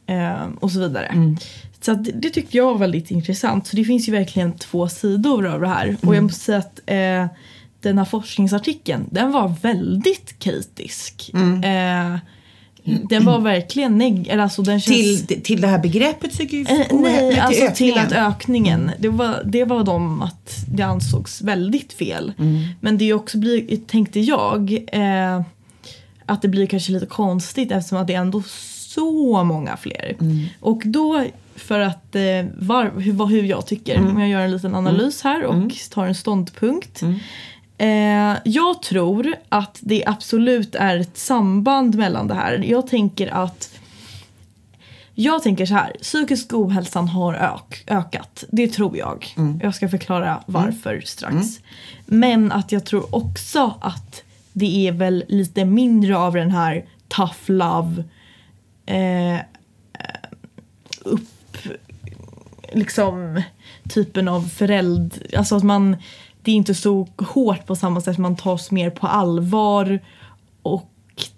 eh, och så vidare. Så det, det tyckte jag var väldigt intressant. Så det finns ju verkligen två sidor av det här. Och jag måste säga att eh, den här forskningsartikeln, den var väldigt kritisk. Eh, den var verkligen neg- eller alltså känns... Till, till det här begreppet psykisk Eh, nej, alltså till ökningen. att ökningen. Det var, det var de att det ansågs väldigt fel. Men det är också blir, tänkte jag, eh, att det blir kanske lite konstigt eftersom att det är ändå så många fler. Och då, för att eh, var, hur, hur jag tycker, om jag gör en liten analys här och tar en ståndpunkt. Eh, jag tror att det absolut är ett samband mellan det här. Jag tänker att jag tänker så här, psykisk ohälsan har ök, ökat. Det tror jag. Jag ska förklara varför strax. Men att jag tror också att det är väl lite mindre av den här tough love eh, eh, upp liksom typen av förälder, alltså att man det är inte så hårt på samma sätt, man tas mer på allvar och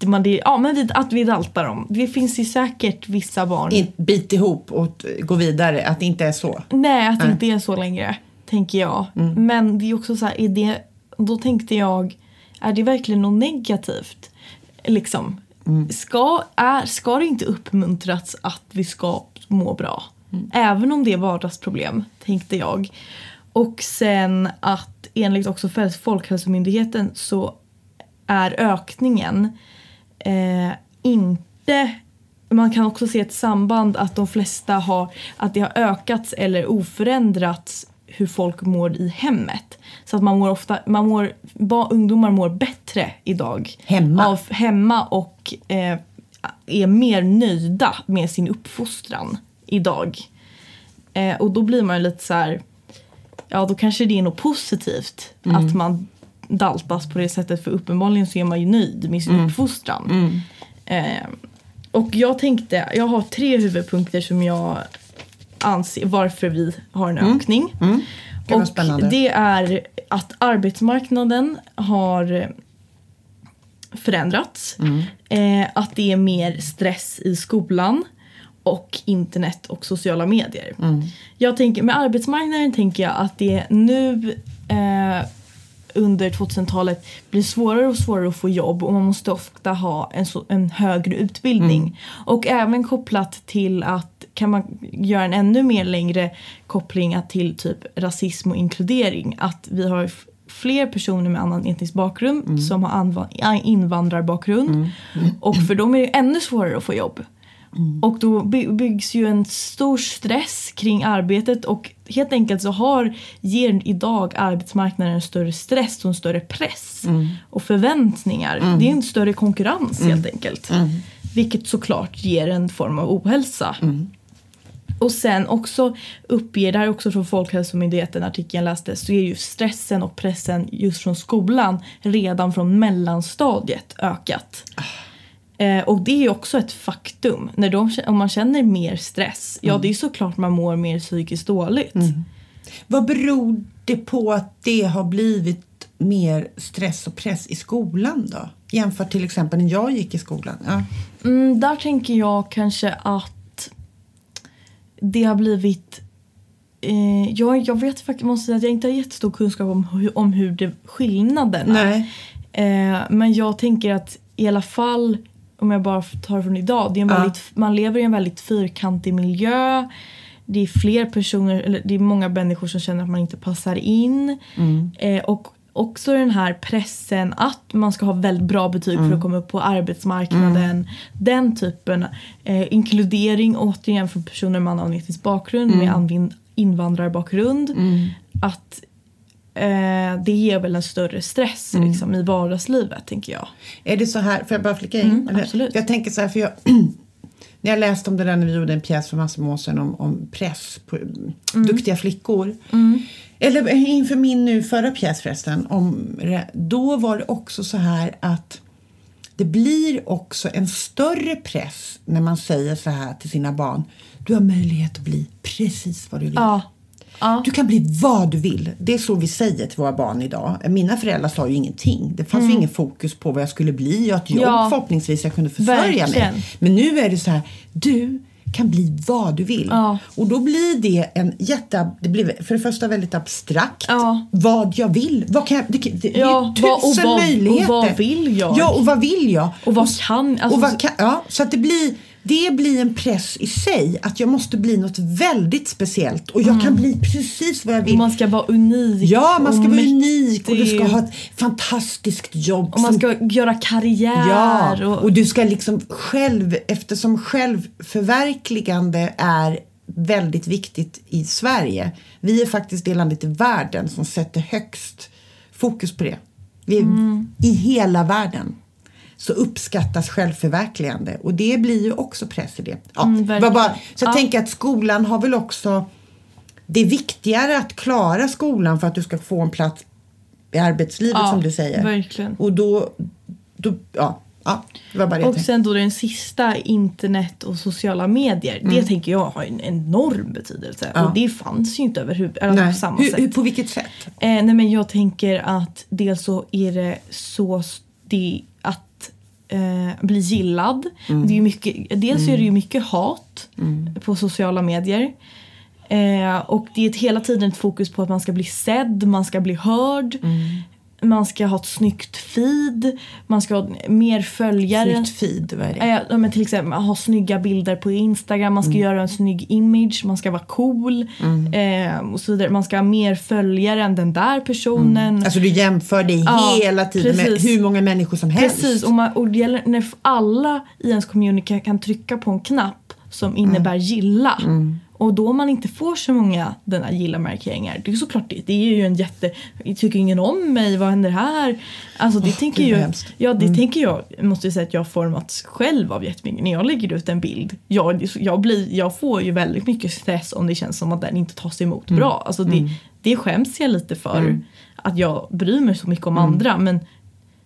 man, det, ja, men att vi daltar dem. Det finns ju säkert vissa barn In, bit ihop och gå vidare, att det inte är så. Nej, att det inte är så längre. Tänker jag. Men det är också så här, är det, då tänkte jag, är det verkligen något negativt? Liksom. Ska, är, ska det inte uppmuntras att vi ska må bra? Även om det är vardagsproblem, tänkte jag. Och sen att enligt också Folkhälsomyndigheten så är ökningen eh, inte man kan också se ett samband att de flesta har att det har ökats eller oförändrats hur folk mår i hemmet. Så att man mår ofta, man mår, ungdomar mår bättre idag. Hemma. Av, hemma och eh, är mer nöjda med sin uppfostran idag. Eh, och då blir man lite så här, ja då kanske det är något positivt att man daltas på det sättet för uppenbarligen så är man ju nöjd med sin uppfostran. Eh, och jag tänkte, jag har tre huvudpunkter som jag anser varför vi har en ökning. Gud, vad Och det är att arbetsmarknaden har förändrats. Eh, att det är mer stress i skolan och internet och sociala medier. Jag tänker, med arbetsmarknaden tänker jag att det nu eh, under 2000-talet blir svårare och svårare att få jobb och man måste ofta ha en, så, en högre utbildning. Och även kopplat till att kan man göra en ännu mer längre koppling till typ rasism och inkludering. Att vi har fler personer med annan etnisk bakgrund som har invandrarbakgrund. Och för dem är det ännu svårare att få jobb. Och då by- byggs ju en stor stress kring arbetet och helt enkelt så har, ger idag arbetsmarknaden en större stress och en större press och förväntningar. Det är en större konkurrens helt enkelt. Vilket såklart ger en form av ohälsa. Och sen också uppger, det här är också från Folkhälsomyndigheten artikeln jag läste, så är ju stressen och pressen just från skolan redan från mellanstadiet ökat. Eh, och det är ju också ett faktum. När de, om man känner mer stress, ja det är såklart man mår mer psykiskt dåligt. Vad beror det på att det har blivit mer stress och press i skolan då? Jämfört till exempel när jag gick i skolan. Ja. Mm, där tänker jag kanske att det har blivit... Eh, jag, jag vet faktiskt, måste säga att jag inte har jättestor kunskap om hur, om hur det, skillnaderna Nej. Eh, men jag tänker att i alla fall, om jag bara tar från idag, det är en Ja. väldigt, man lever i en väldigt fyrkantig miljö. Det är fler personer, eller det är många människor som känner att man inte passar in. Eh, och också den här pressen att man ska ha väldigt bra betyg för att komma upp på arbetsmarknaden. Den typen. Eh, inkludering återigen för personer med annan etnisk bakgrund, med anvin- invandrarbakgrund. Att eh, det ger väl en större stress liksom, i vardagslivet tänker jag. Är det så här, får jag bara flika in? Mm, absolut. Jag tänker så här, för jag, när jag läste om det där när vi gjorde en pjäs för massor med år sedan om, om press på Mm. duktiga flickor. Eller inför min nu förra pjäs förresten, om, då var det också så här att det blir också en större press när man säger så här till sina barn. Du har möjlighet att bli precis vad du vill. Ja. Ja. Du kan bli vad du vill. Det är så vi säger till våra barn idag. Mina föräldrar sa ju ingenting. Det fanns ju ingen fokus på vad jag skulle bli. Jag har ett jobb Mm. Ja. förhoppningsvis jag kunde försörja Verkligen. mig. Men nu är det så här, du kan bli vad du vill. Ja. Och då blir det en jätte... Det blir för det första väldigt abstrakt. Ja. Vad jag vill. Vad kan jag, det, det, det Ja, är och tusen vad- och möjligheter. vad vill jag? Ja, och vad vill jag? Och vad kan... Alltså, och vad kan ja, så att det blir, det blir en press i sig att jag måste bli något väldigt speciellt och jag kan bli precis vad jag vill. man ska vara unik. Ja, man ska vara unik och du ska ha ett fantastiskt jobb. Och man som- ska göra karriär. Ja, och, och du ska liksom själv, eftersom självförverkligande är väldigt viktigt i Sverige. Vi är faktiskt det landet i världen som sätter högst fokus på det. Vi är, Mm. I hela världen så uppskattas självförverkligande och det blir ju också press i det. Ja, Mm, bara, så jag Ja. tänker att skolan har väl också det är viktigare att klara skolan för att du ska få en plats i arbetslivet Ja, som du säger. verkligen. Och då, då ja, ja, och sen då den sista, internet och sociala medier. Det tänker jag har en enorm betydelse. Mm. Ja. Och det fanns ju inte överhuvud, eller Nej. på samma hur, sätt. hur, på vilket sätt? Eh, nej men jag tänker att dels så är det så det eh, bli gillad. Mm. Det är mycket, dels är det ju mycket hat på sociala medier. Eh, och det är hela tiden ett fokus på att man ska bli sedd, man ska bli hörd. Mm. Man ska ha ett snyggt feed, man ska ha mer följare. Snyggt feed, vad är det? Ja, men till exempel ha snygga bilder på Instagram, man ska Mm. göra en snygg image, man ska vara cool eh, och så vidare. Man ska ha mer följare än den där personen. Alltså du jämför dig Ja, hela tiden precis. med hur många människor som helst. Precis, och, man, och det gäller när alla i ens community kan trycka på en knapp som innebär gilla. Och då man inte får så många den här gilla-markeringar, det är såklart det, det är ju en jätte... Tycker ingen om mig? Vad händer här? Alltså det tänker gud, vad ju... hemskt. Ja, det tänker jag, måste jag säga att jag har formats själv av jättemycket. När jag lägger ut en bild, jag, jag, blir, jag får ju väldigt mycket stress om det känns som att den inte tas emot bra. Alltså det, det skäms jag lite för. Att jag bryr mig så mycket om andra. Men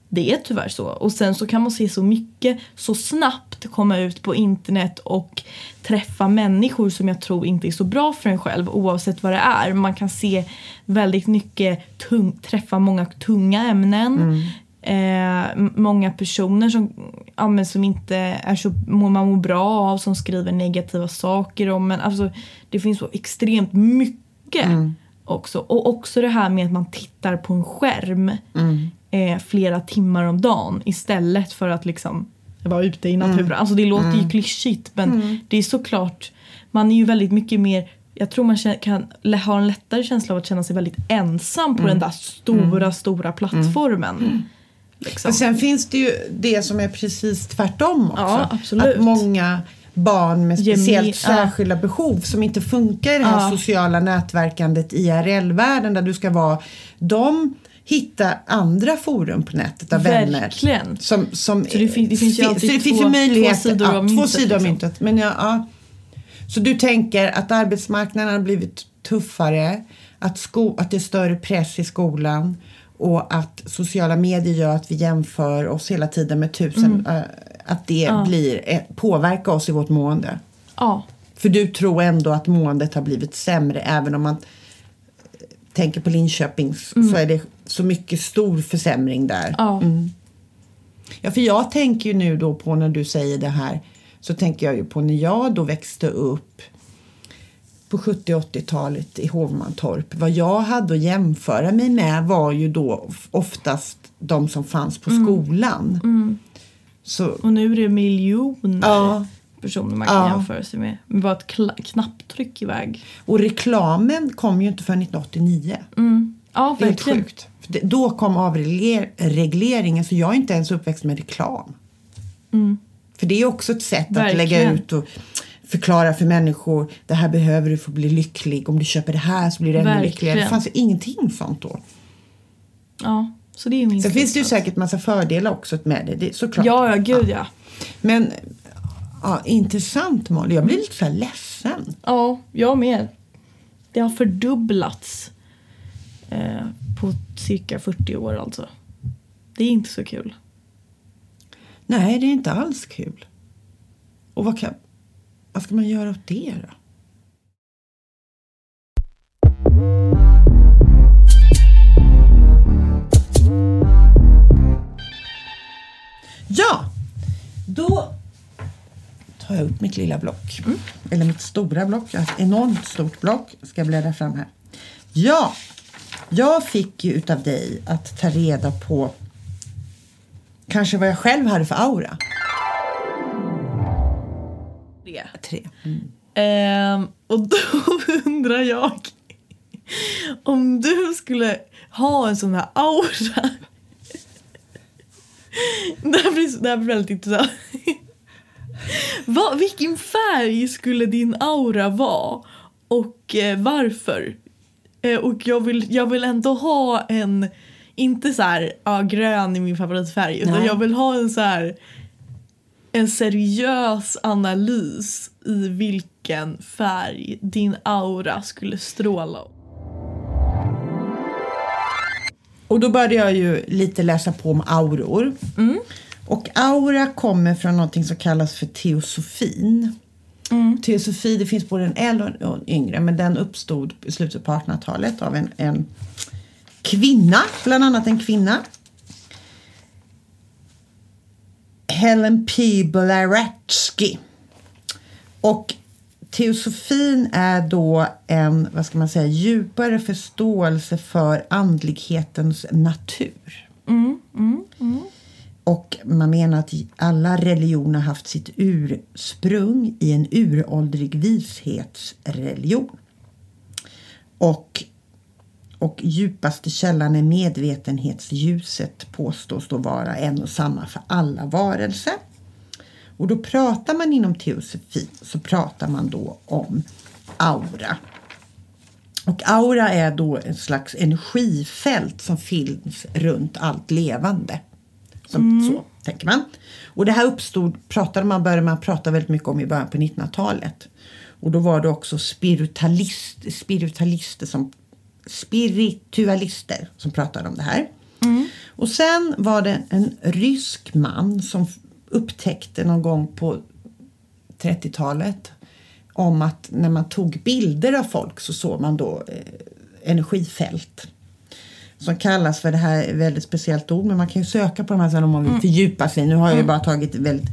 det är tyvärr så. Och sen så kan man se så mycket så snabbt komma ut på internet och träffa människor som jag tror inte är så bra för en själv oavsett vad det är. Man kan se väldigt mycket, tung, träffa många tunga ämnen. Eh, m- många personer som, ja, men som inte är så, man mår bra av som skriver negativa saker om men alltså det finns så extremt mycket också. Och också det här med att man tittar på en skärm eh, flera timmar om dagen istället för att liksom vara ute i naturen. Alltså det låter ju klyschigt men det är såklart, man är ju väldigt mycket mer jag tror man kan ha en lättare känsla av att känna sig väldigt ensam på den där stora, stora plattformen. Liksom. Men sen finns det ju det som är precis tvärtom också. Ja, absolut. Att många barn med speciellt ja. särskilda behov som inte funkar i det här Ja. sociala nätverkandet IRL-världen där du ska vara. De hittar andra forum på nätet av vänner. Verkligen. Som, som, Så det fin- det finns ju så alltid det finns två- två sidor ja, av två myntet, sidor av liksom. myntet. Men ja, ja. Så du tänker att arbetsmarknaden har blivit tuffare, att, sko- att det är större press i skolan och att sociala medier gör att vi jämför oss hela tiden med tusen, eh, att det Mm. Ja. blir, eh, påverkar oss i vårt mående. Ja, För du tror ändå att måendet har blivit sämre även om man tänker på Linköping Mm. så är det så mycket stor försämring där. ja. Ja, för jag tänker ju nu då på när du säger det här så tänker jag ju på när jag då växte upp på 70 80-talet i Hovmantorp. Vad jag hade att jämföra mig med var ju då of- oftast de som fanns på skolan. Så, Och nu är det miljoner ja, personer man kan Ja. jämföra sig med. Med bara ett knapptryck iväg. och reklamen kom ju inte förrän 1989. Mm. Ja, Helt verkligen. sjukt. För det- Då kom avregleringen så jag är inte ens uppväxt med reklam. Mm. För det är också ett sätt att Verkligen. lägga ut och förklara för människor det här behöver du för att bli lycklig. Om du köper det här så blir du ännu lyckligare. Det fanns ju ingenting sånt då. Ja, så det är min Sen finns det ju säkert massa fördelar också med det, det såklart. Ja, ja, gud ja. Men ja, intressant Molly, jag blir lite så här ledsen. Ja, jag med. Det har fördubblats eh, på cirka 40 år alltså. Det är inte så kul. Nej, det är inte alls kul. Och vad, kan, vad ska man göra åt det då? Ja, då tar jag upp mitt lilla block. Eller mitt stora block. Ett enormt stort block. Ska jag bläddra fram här. Ja, jag fick ju utav dig att ta reda på kanske vad jag själv hade för aura. Tre. Ehm, och då undrar jag om du skulle ha en sån här aura. Det här blir, det här blir väldigt intressant. Vad, vilken färg skulle din aura vara och eh, varför? Eh, och jag vill, jag vill ändå ha en, inte så här, ja grön är min favoritfärg, utan Nej. jag vill ha en så här en seriös analys i vilken färg din aura skulle stråla. Och då började jag ju lite läsa på om auror. Och aura kommer från någonting som kallas för teosofin. Teosofi, det finns både en äldre och en yngre, men den uppstod i slutet på 1800-talet av en, en kvinna, bland annat en kvinna. Helen P. Blavatsky. Och teosofin är då en, vad ska man säga, djupare förståelse för andlighetens natur. Och man menar att alla religioner haft sitt ursprung i en uråldrig vishetsreligion. Och, och djupaste källan är medvetenhetsljuset påstås då vara en och samma för alla varelser. Och då pratar man inom teosofi så pratar man då om aura. Och aura är då ett slags energifält som finns runt allt levande. Som, Så tänker man. Och det här uppstod, pratade man, började man prata väldigt mycket om i början på 1900-talet. Och då var det också spiritualist, spiritualister som, spiritualister som pratade om det här. Och sen var det en rysk man som upptäckte någon gång på 30-talet om att när man tog bilder av folk så såg man då eh, energifält som kallas för det här är väldigt speciellt ord men man kan ju söka på de här sen om man vill fördjupa sig. Nu har jag ju bara tagit väldigt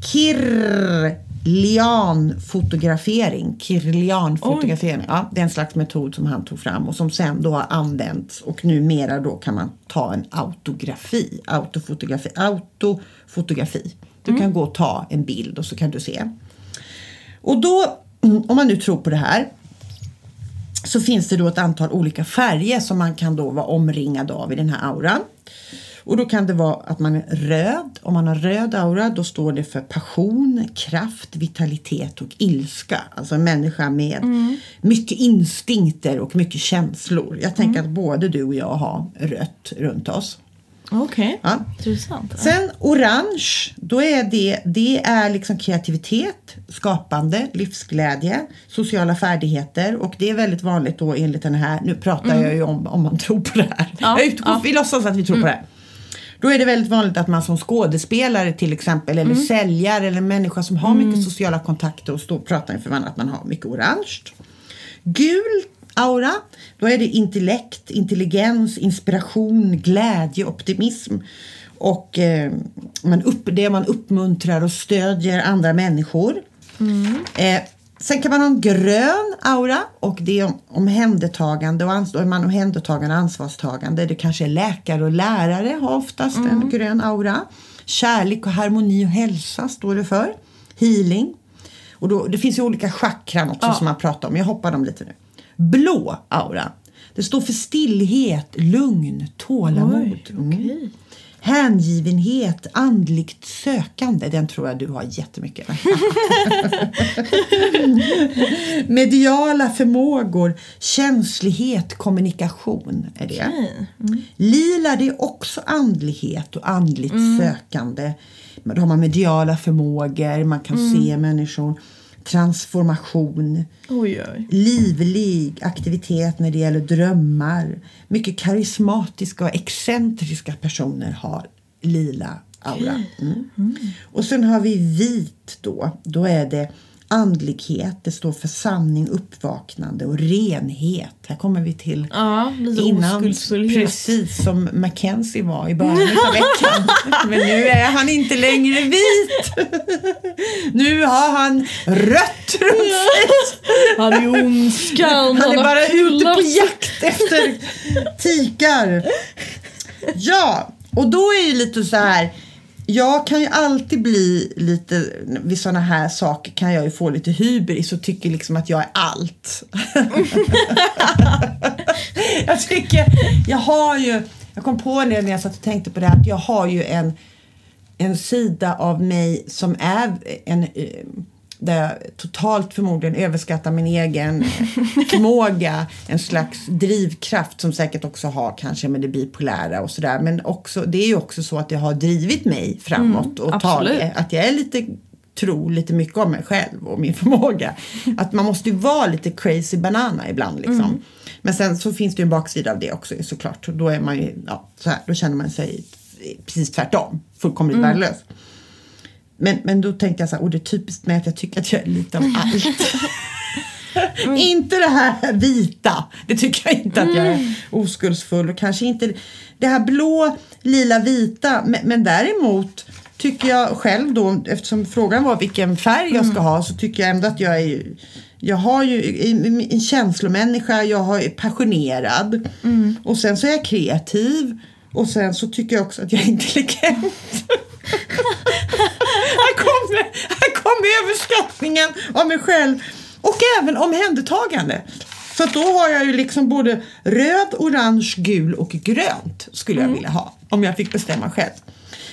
Kirlian-fotografering. Kirlian-fotografering. Ja, det är en slags metod som han tog fram och som sen då har använts och numera då kan man ta en autografi, autofotografi, autofotografi. Du kan gå och ta en bild och så kan du se. Och då, om man nu tror på det här, så finns det då ett antal olika färger som man kan då vara omringad av i den här auran. Och då kan det vara att man är röd. Om man har röd aura då står det för passion, kraft, vitalitet och ilska. Alltså en människa med mycket instinkter och mycket känslor. Jag tänker att både du och jag har rött runt oss. Okej, Ja. intressant. Sen orange, då är det, det är liksom kreativitet, skapande, livsglädje, sociala färdigheter och det är väldigt vanligt då enligt den här, nu pratar jag ju om om man tror på det här. Ja, jag utgår, ja. Vi låtsas att vi tror på det här. Då är det väldigt vanligt att man som skådespelare till exempel eller säljare eller människa som har mycket sociala kontakter och står och pratar inför varandra att man har mycket orange. Gul aura, då är det intellekt, intelligens, inspiration, glädje, optimism. Och eh, man upp, det man uppmuntrar och stödjer andra människor. Eh, sen kan man ha en grön aura och det är om, omhändertagande och ans- då är man omhändertagande och ansvarstagande. Det kanske är läkare och lärare har oftast en grön aura. Kärlek och harmoni och hälsa står det för. Healing. Och då, det finns ju olika chakran också Ja. som man pratar om. Jag hoppar dem lite nu. Blå aura. Det står för stillhet, lugn, tålamod. Oj, Mm. okej. Hängivenhet, andligt sökande, den tror jag du har jättemycket. Mediala förmågor, känslighet, kommunikation är det. Okej. Lila det är också andlighet och andligt sökande. Men Då har man mediala förmågor, man kan se människor. Transformation, Oj, oj. livlig aktivitet när det gäller drömmar. Mycket karismatiska och excentriska personer har lila aura. Mm. Och sen har vi vit då. Då är det andlighet, det står för sanning, uppvaknande och renhet. Här kommer vi till Ja, innan, precis som Mackenzie var i början av veckan. Men nu är han inte längre vit. Nu har han rött runt sig. Han är ondskan. Han är bara ute på jakt efter tikar. Ja, och då är ju lite så här. Jag kan ju alltid bli lite, vid sådana här saker kan jag ju få lite hybris och tycker liksom att jag är allt. jag tycker, jag har ju, jag kom på det när jag satt och tänkte på det här, att jag har ju en, en sida av mig som är en eh, där jag totalt förmodligen överskattar min egen förmåga. En slags drivkraft som säkert också har kanske med det bipolära och sådär. Men också, det är ju också så att det har drivit mig framåt och absolut. tagit. Att jag är lite tror lite mycket om mig själv och min förmåga. Att man måste ju vara lite crazy banana ibland liksom. Men sen så finns det ju en baksida av det också såklart. Och Då är man ju, ja, så här, då känner man sig precis tvärtom. Fullkomligt värdelös. Men, men då tänkte jag så här, och det är typiskt mig att jag tycker att jag är lite av allt. inte det här vita, det tycker jag inte att jag är oskuldsfull och kanske inte det här blå, lila, vita. Men, men däremot tycker jag själv då, eftersom frågan var vilken färg jag ska ha, så tycker jag ändå att jag är jag har ju en känslomänniska, jag har- är passionerad. Och sen så är jag kreativ och sen så tycker jag också att jag är intelligent. här kommer, här kommer överskattningen av mig själv och även omhändertagande. Så att då har jag ju liksom både röd, orange, gul och grönt skulle jag vilja ha om jag fick bestämma själv.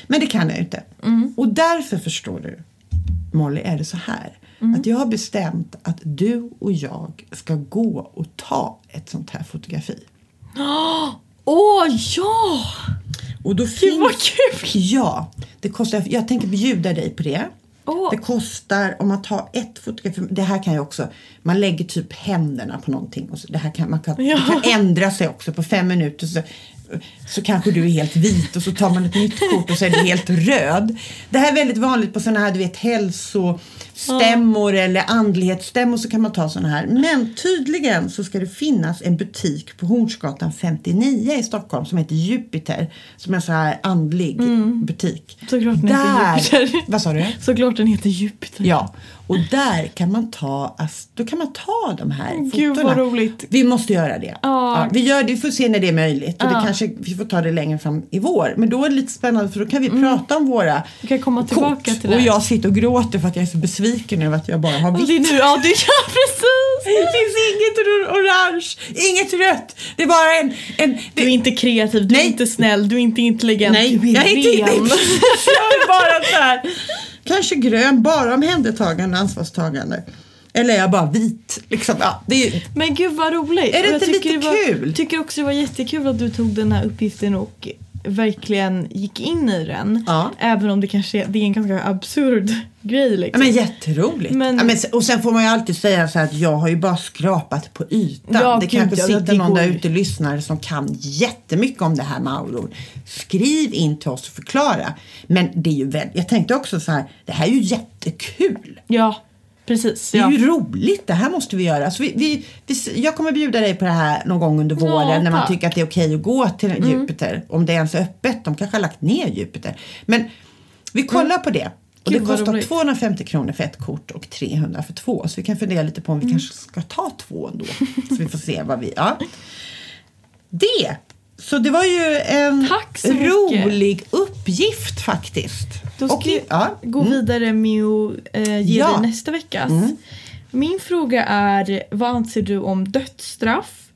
Men det kan jag inte. Och därför förstår du Molly är det så här att jag har bestämt att du och jag ska gå och ta ett sånt här fotografi. Åh, ja! Och då Gud, vad kul! Ja, det kostar, jag tänker bjuda dig på det. Åh. Det kostar, om man tar ett fotografi, det här kan ju också, man lägger typ händerna på någonting och så, det här kan, man kan, Ja. kan ändra sig också på fem minuter så, så kanske du är helt vit och så tar man ett nytt kort och så är du helt röd. Det här är väldigt vanligt på sådana här du vet hälsostämmor eller andlighetsstämmor så kan man ta sådana här. Men tydligen så ska det finnas en butik på Hornsgatan 59 i Stockholm som heter Jupiter som är en så här andlig butik. Såklart den heter Jupiter. Vad sa du? Såklart den heter Jupiter. Ja, och där kan man ta, ass- då kan man ta de här Gud, fotona. vad roligt. Vi måste göra det. Ja. vi gör det. Vi får se när det är möjligt. Och det kanske vi får ta det längre fram i vår. Men då är det lite spännande för då kan vi prata om våra Vi kan komma tillbaka kort. till det. Och jag sitter och gråter för att jag är så besviken över att jag bara har vitt. det är nu, ja du ja precis! Det finns inget or- orange, inget rött. Det är bara en... en Du är inte kreativ, du Nej. är inte snäll, du är inte intelligent, Nej, du är jag är inte nej. Jag är bara så här. Kanske grön, bara omhändertagande och ansvarstagande. Eller är jag bara vit? Liksom, ja, det är, Men gud vad roligt! Är det jag inte lite det var, kul? tycker också det var jättekul att du tog den här uppgiften och verkligen gick in i den. Ja. Även om det kanske det är en ganska absurd grej ja, liksom. men jätteroligt. Men- ja, men, och sen får man ju alltid säga så här att jag har ju bara skrapat på ytan. Ja, det gud, kanske sitter det någon går där ute lyssnare som kan jättemycket om det här med auror. Skriv in till oss och förklara. Men det är ju väl, jag tänkte också så här, det här är ju jättekul. Ja, precis. Det är Ja. ju roligt, det här måste vi göra. Så vi, vi, vi, jag kommer bjuda dig på det här någon gång under Ja, våren när man. Mm. tycker att det är okej att gå till Jupiter. Om det ens är öppet, de kanske har lagt ner Jupiter. Men vi kollar på det. Och Mm. Gud, det kostar roligt. 250 kronor för ett kort och 300 för två. Så vi kan fundera lite på om vi Mm. kanske ska ta två ändå. så vi får se vad vi... Ja. Det! Så det var ju en rolig uppgift faktiskt. Då ska vi ja. gå Mm. vidare med att eh, ge Ja. dig nästa veckas. Min fråga är, vad anser du om dödsstraff?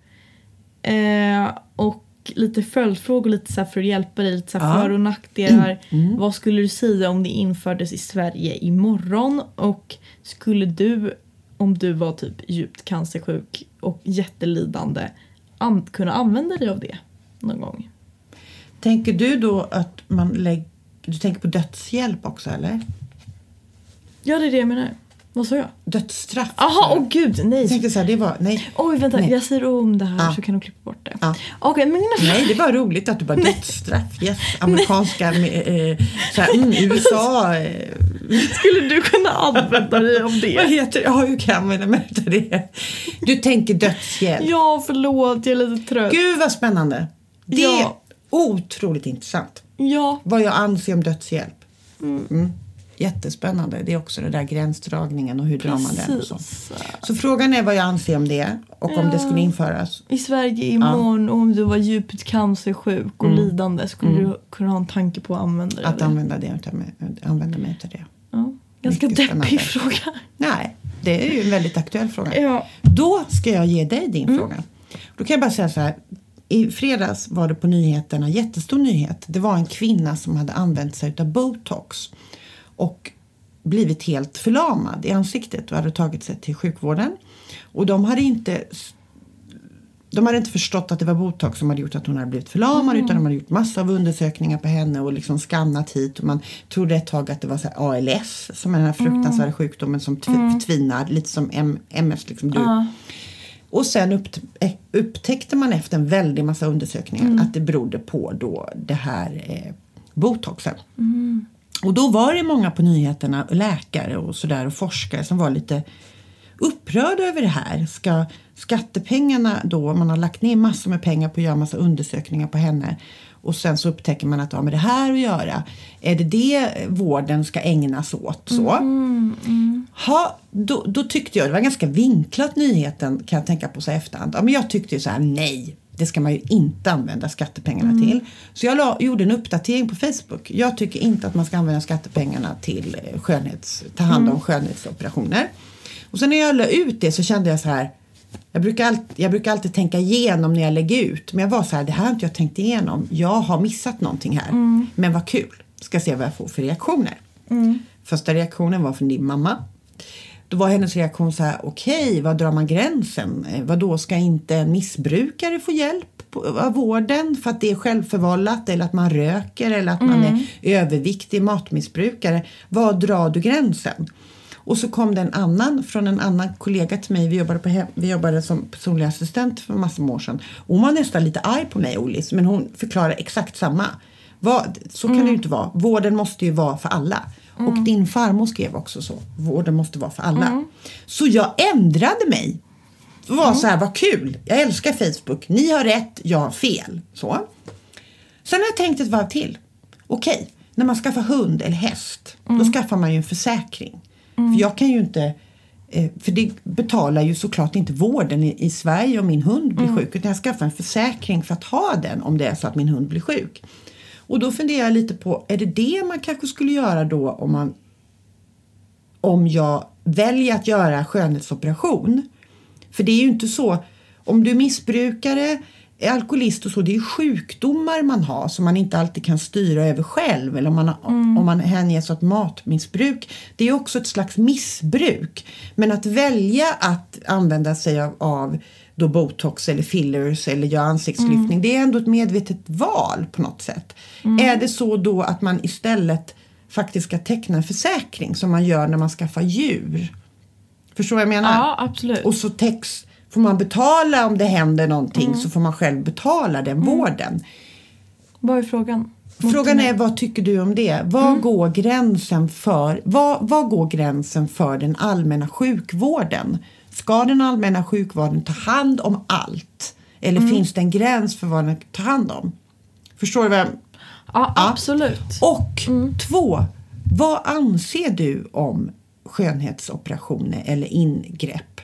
Eh, och lite följdfrågor lite så för att hjälpa dig, lite så Ja. för och nackdelar. Vad skulle du säga om det infördes i Sverige imorgon? Och skulle du, om du var typ djupt cancersjuk och jättelidande, an- kunna använda dig av det någon gång? Tänker du då att man lägger... Du tänker på dödshjälp också eller? Ja, det är det jag menar. Vad sa jag? Dödsstraff? Jaha, åh gud, nej. Jag tänkte så här, det var... Nej. Oj, vänta, Nej. jag säger om det här Ja. så kan du klippa bort det. Ja. Okej, men Nej, det var roligt att du bara dödsstraff. Yes, amerikanska... Eh, så här, mm, USA... Eh, skulle du kunna använda dig av vad det? heter det? Ja, hur kan jag använda det? Du tänker dödshjälp. Ja, förlåt, jag är lite trött. Gud vad spännande. Det Ja. Otroligt intressant. Ja, Vad jag anser om dödshjälp. Mm. Jättespännande. Det är också den där gränsdragningen och hur drar man den. Och så. precis. så frågan är vad jag anser om det och om Ja. det skulle införas. I Sverige imorgon, om du var djupt cancersjuk och lidande, skulle du kunna ha en tanke på att använda Mm. Att det? använda, det, använda mig av det. Ja. Ganska Mycket deppig spännande. fråga. Nej, det är ju en väldigt aktuell fråga. Ja. Då ska jag ge dig din Mm. fråga. Då kan jag bara säga så här. I fredags var det på nyheterna, jättestor nyhet. Det var en kvinna som hade använt sig av botox och blivit helt förlamad i ansiktet och hade tagit sig till sjukvården. Och de hade inte de hade inte förstått att det var botox som hade gjort att hon hade blivit förlamad utan de hade gjort massa av undersökningar på henne och liksom skannat hit och man trodde ett tag att det var så ALS som är den här fruktansvärda sjukdomen som tv- tvinar lite som M- MS liksom du. Ja. Och sen upp, eh, upptäckte man efter en väldig massa undersökningar att det berodde på då det här eh, botoxen. Och då var det många på nyheterna, läkare och sådär och forskare som var lite upprörda över det här. Ska skattepengarna då, man har lagt ner massor med pengar på att göra massa undersökningar på henne och sen så upptäcker man att ja, med det här att göra, är det det vården ska ägnas åt? Så. Ha, då, då tyckte jag, det var ganska vinklat nyheten kan jag tänka på så efterhand. Ja, men jag tyckte ju så här, nej, det ska man ju inte använda skattepengarna till. Så jag la, gjorde en uppdatering på Facebook. Jag tycker inte att man ska använda skattepengarna till eh, skönhets, ta hand om skönhetsoperationer. Och sen när jag la ut det så kände jag så här, jag brukar, all, jag brukar alltid tänka igenom när jag lägger ut. Men jag var så här, det här har inte jag tänkt igenom. Jag har missat någonting här. Men vad kul. Ska se vad jag får för reaktioner. Första reaktionen var från din mamma. Då var hennes reaktion så här, okej, var drar man gränsen? Eh, Vad då ska inte en missbrukare få hjälp av vården för att det är självförvållat eller att man röker eller att man är överviktig matmissbrukare? Var drar du gränsen? Och så kom det en annan från en annan kollega till mig. Vi jobbade, på hem, vi jobbade som personlig assistent för massor med år sedan. Hon var nästan lite arg på mig, Olis, men hon förklarade exakt samma. Vad, så kan det ju inte vara. Vården måste ju vara för alla. Och din farmor skrev också så. Vården måste vara för alla. Så jag ändrade mig. Det var så här, vad kul. Jag älskar Facebook. Ni har rätt, jag har fel. Så. Sen har jag tänkt ett varv till. Okej, när man skaffar hund eller häst, då skaffar man ju en försäkring. För jag kan ju inte Eh, för det betalar ju såklart inte vården i, Sverige om min hund blir sjuk. Utan jag skaffar en försäkring för att ha den om det är så att min hund blir sjuk. Och då funderar jag lite på, är det det man kanske skulle göra då om man om jag väljer att göra skönhetsoperation? För det är ju inte så, om du är missbrukare, alkoholist och så, det är ju sjukdomar man har som man inte alltid kan styra över själv. Eller om man, om man hänges åt matmissbruk. Det är också ett slags missbruk. Men att välja att använda sig av, av då botox eller fillers eller göra ansiktslyftning, det är ändå ett medvetet val på något sätt. Är det så då att man istället faktiskt ska teckna en försäkring som man gör när man skaffar djur? Förstår vad jag menar? Ja, absolut. Och så täcks, får man betala om det händer någonting så får man själv betala den vården. Vad är frågan? Frågan är vad tycker du om det? Var går gränsen för vad, vad går gränsen för den allmänna sjukvården? Ska den allmänna sjukvården ta hand om allt? Eller finns det en gräns för vad den tar hand om? Förstår du vad jag Ja, absolut. Och två, vad anser du om skönhetsoperationer eller ingrepp?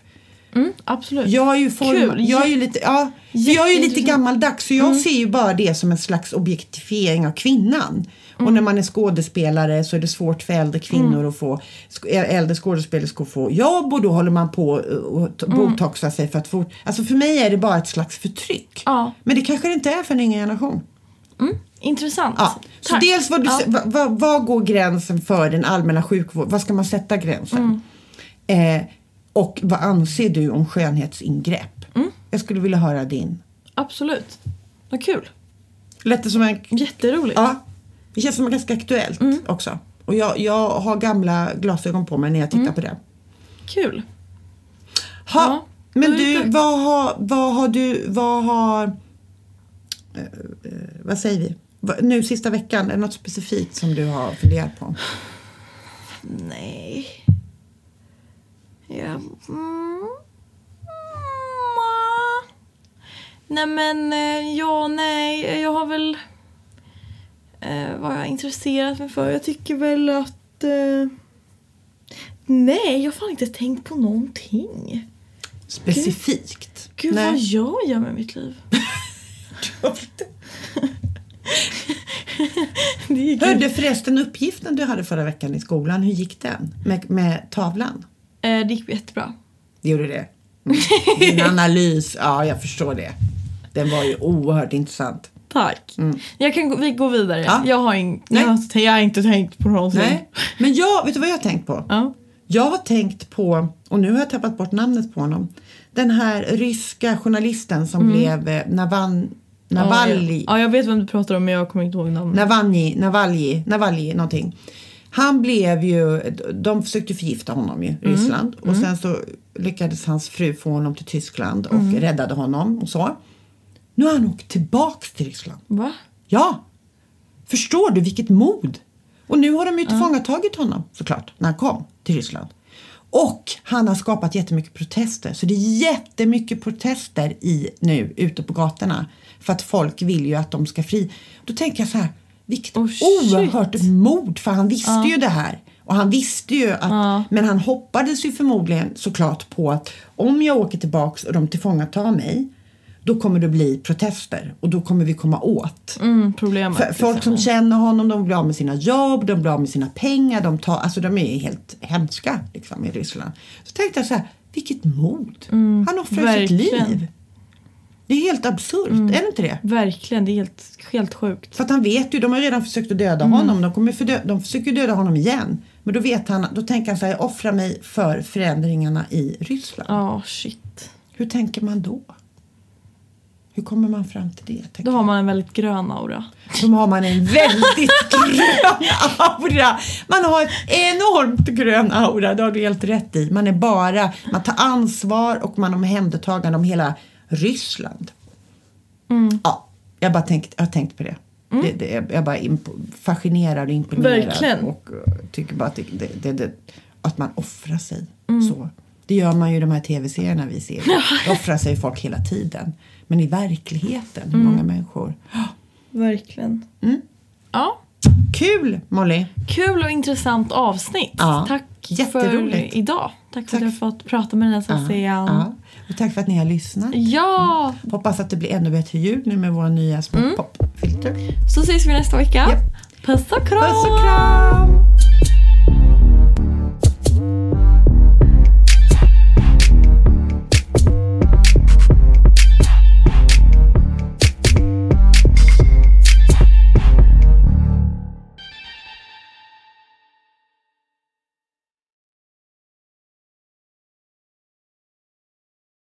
Mm, absolut. Jag är ju, form, Kul. jag är ju lite, ja, jag är ju lite gammaldags så jag ser ju bara det som en slags objektifiering av kvinnan. Och när man är skådespelare så är det svårt för äldre kvinnor att få äldre skådespelerskor att få jobb och då håller man på och t- botoxa sig för att få... Alltså för mig är det bara ett slags förtryck. Ja. Men det kanske det inte är för en yngre generation. Intressant. Ja. Så Tack. dels vad, du, Ja. vad, vad, vad går gränsen för den allmänna sjukvården? Vad ska man sätta gränsen? Mm. Eh, och vad anser du om skönhetsingrepp? Mm. Jag skulle vilja höra din. Absolut. Vad kul. Lät det som en... Jätteroligt. Ja, det känns som ganska aktuellt Mm. också. Och jag, jag har gamla glasögon på mig när jag tittar Mm. på det. Kul. Ha, Ja, men du, vad har, vad har du, vad har, eh, vad säger vi? Nu sista veckan, är det något specifikt som du har funderat på? Nej. Ja. Mm. Mm. Nej men, eh, ja nej. Jag har väl... Eh, vad jag intresserat mig för? Jag tycker väl att... Eh, nej, jag har fan inte tänkt på någonting. Specifikt? Gud, Nej. vad jag gör med mitt liv. Hörde förresten uppgiften du hade förra veckan i skolan, hur gick den? Med, med tavlan? Eh, det gick jättebra. Det gjorde det? Mm. Din analys, ja jag förstår det. Den var ju oerhört intressant. Tack. Jag kan gå, vi går vidare. Mm. Ja. Jag, har in, jag, har, jag har inte tänkt på någonting. Nej, men jag, vet du vad jag har tänkt på? Ja. Jag har tänkt på, och nu har jag tappat bort namnet på honom, den här ryska journalisten som blev eh, Navan, Navalny. Ja, jag vet vem du pratar om men jag kommer inte ihåg namnet. Navalny, Navalny, Navalny någonting. Han blev ju, de försökte förgifta honom ju, Ryssland. Och sen så lyckades hans fru få honom till Tyskland och räddade honom och så. Nu har han åkt tillbaks till Ryssland. Va? Ja! Förstår du vilket mod? Och nu har de ju tillfångatagit honom såklart när han kom till Ryssland. Och han har skapat jättemycket protester. Så det är jättemycket protester i nu ute på gatorna. För att folk vill ju att de ska fri. Då tänker jag så här, vilket Oh, shit. oerhört mod. För han visste ju det här. Och han visste ju att, Ja. men han hoppades ju förmodligen såklart på att om jag åker tillbaks och de tillfångatar mig då kommer det bli protester och då kommer vi komma åt. Mm, problemet. För, folk som känner honom, de blir av med sina jobb, de blir av med sina pengar, de, tar, alltså de är helt hemska liksom, i Ryssland. Så tänkte jag så här, vilket mod! Han offrar sitt liv. Det är helt absurt, är det inte det? Verkligen, det är helt, helt sjukt. För att han vet ju, de har ju redan försökt att döda honom, de, kommer fördö- de försöker döda honom igen. Men då vet han, då tänker han så här, jag offrar mig för förändringarna i Ryssland. Ja, shit. Hur tänker man då? Hur kommer man fram till det? Då har man en väldigt grön aura. Då har man en väldigt grön aura. Man har en enormt grön aura, det har du helt rätt i. Man är bara, man tar ansvar och man omhändertagande om hela Ryssland. Ja, jag har bara tänkt, jag har tänkt på det. det, det jag bara imp- fascinerad och imponerad. Verkligen. Och uh, tycker bara att, det, att man offrar sig så. Det gör man ju i de här tv-serierna vi ser. Det offrar sig folk hela tiden. Men i verkligheten, hur många människor? Verkligen. Mm. Ja, Kul Molly! kul och intressant avsnitt. Ja. Tack för idag. Tack för Tack. att jag har fått prata med dig Sebastian. Ja. Och tack för att ni har lyssnat. Ja, Hoppas att det blir ännu bättre ljud nu med våra nya små Mm. popfilter. så ses vi nästa vecka. Japp. Puss och kram! Puss och kram!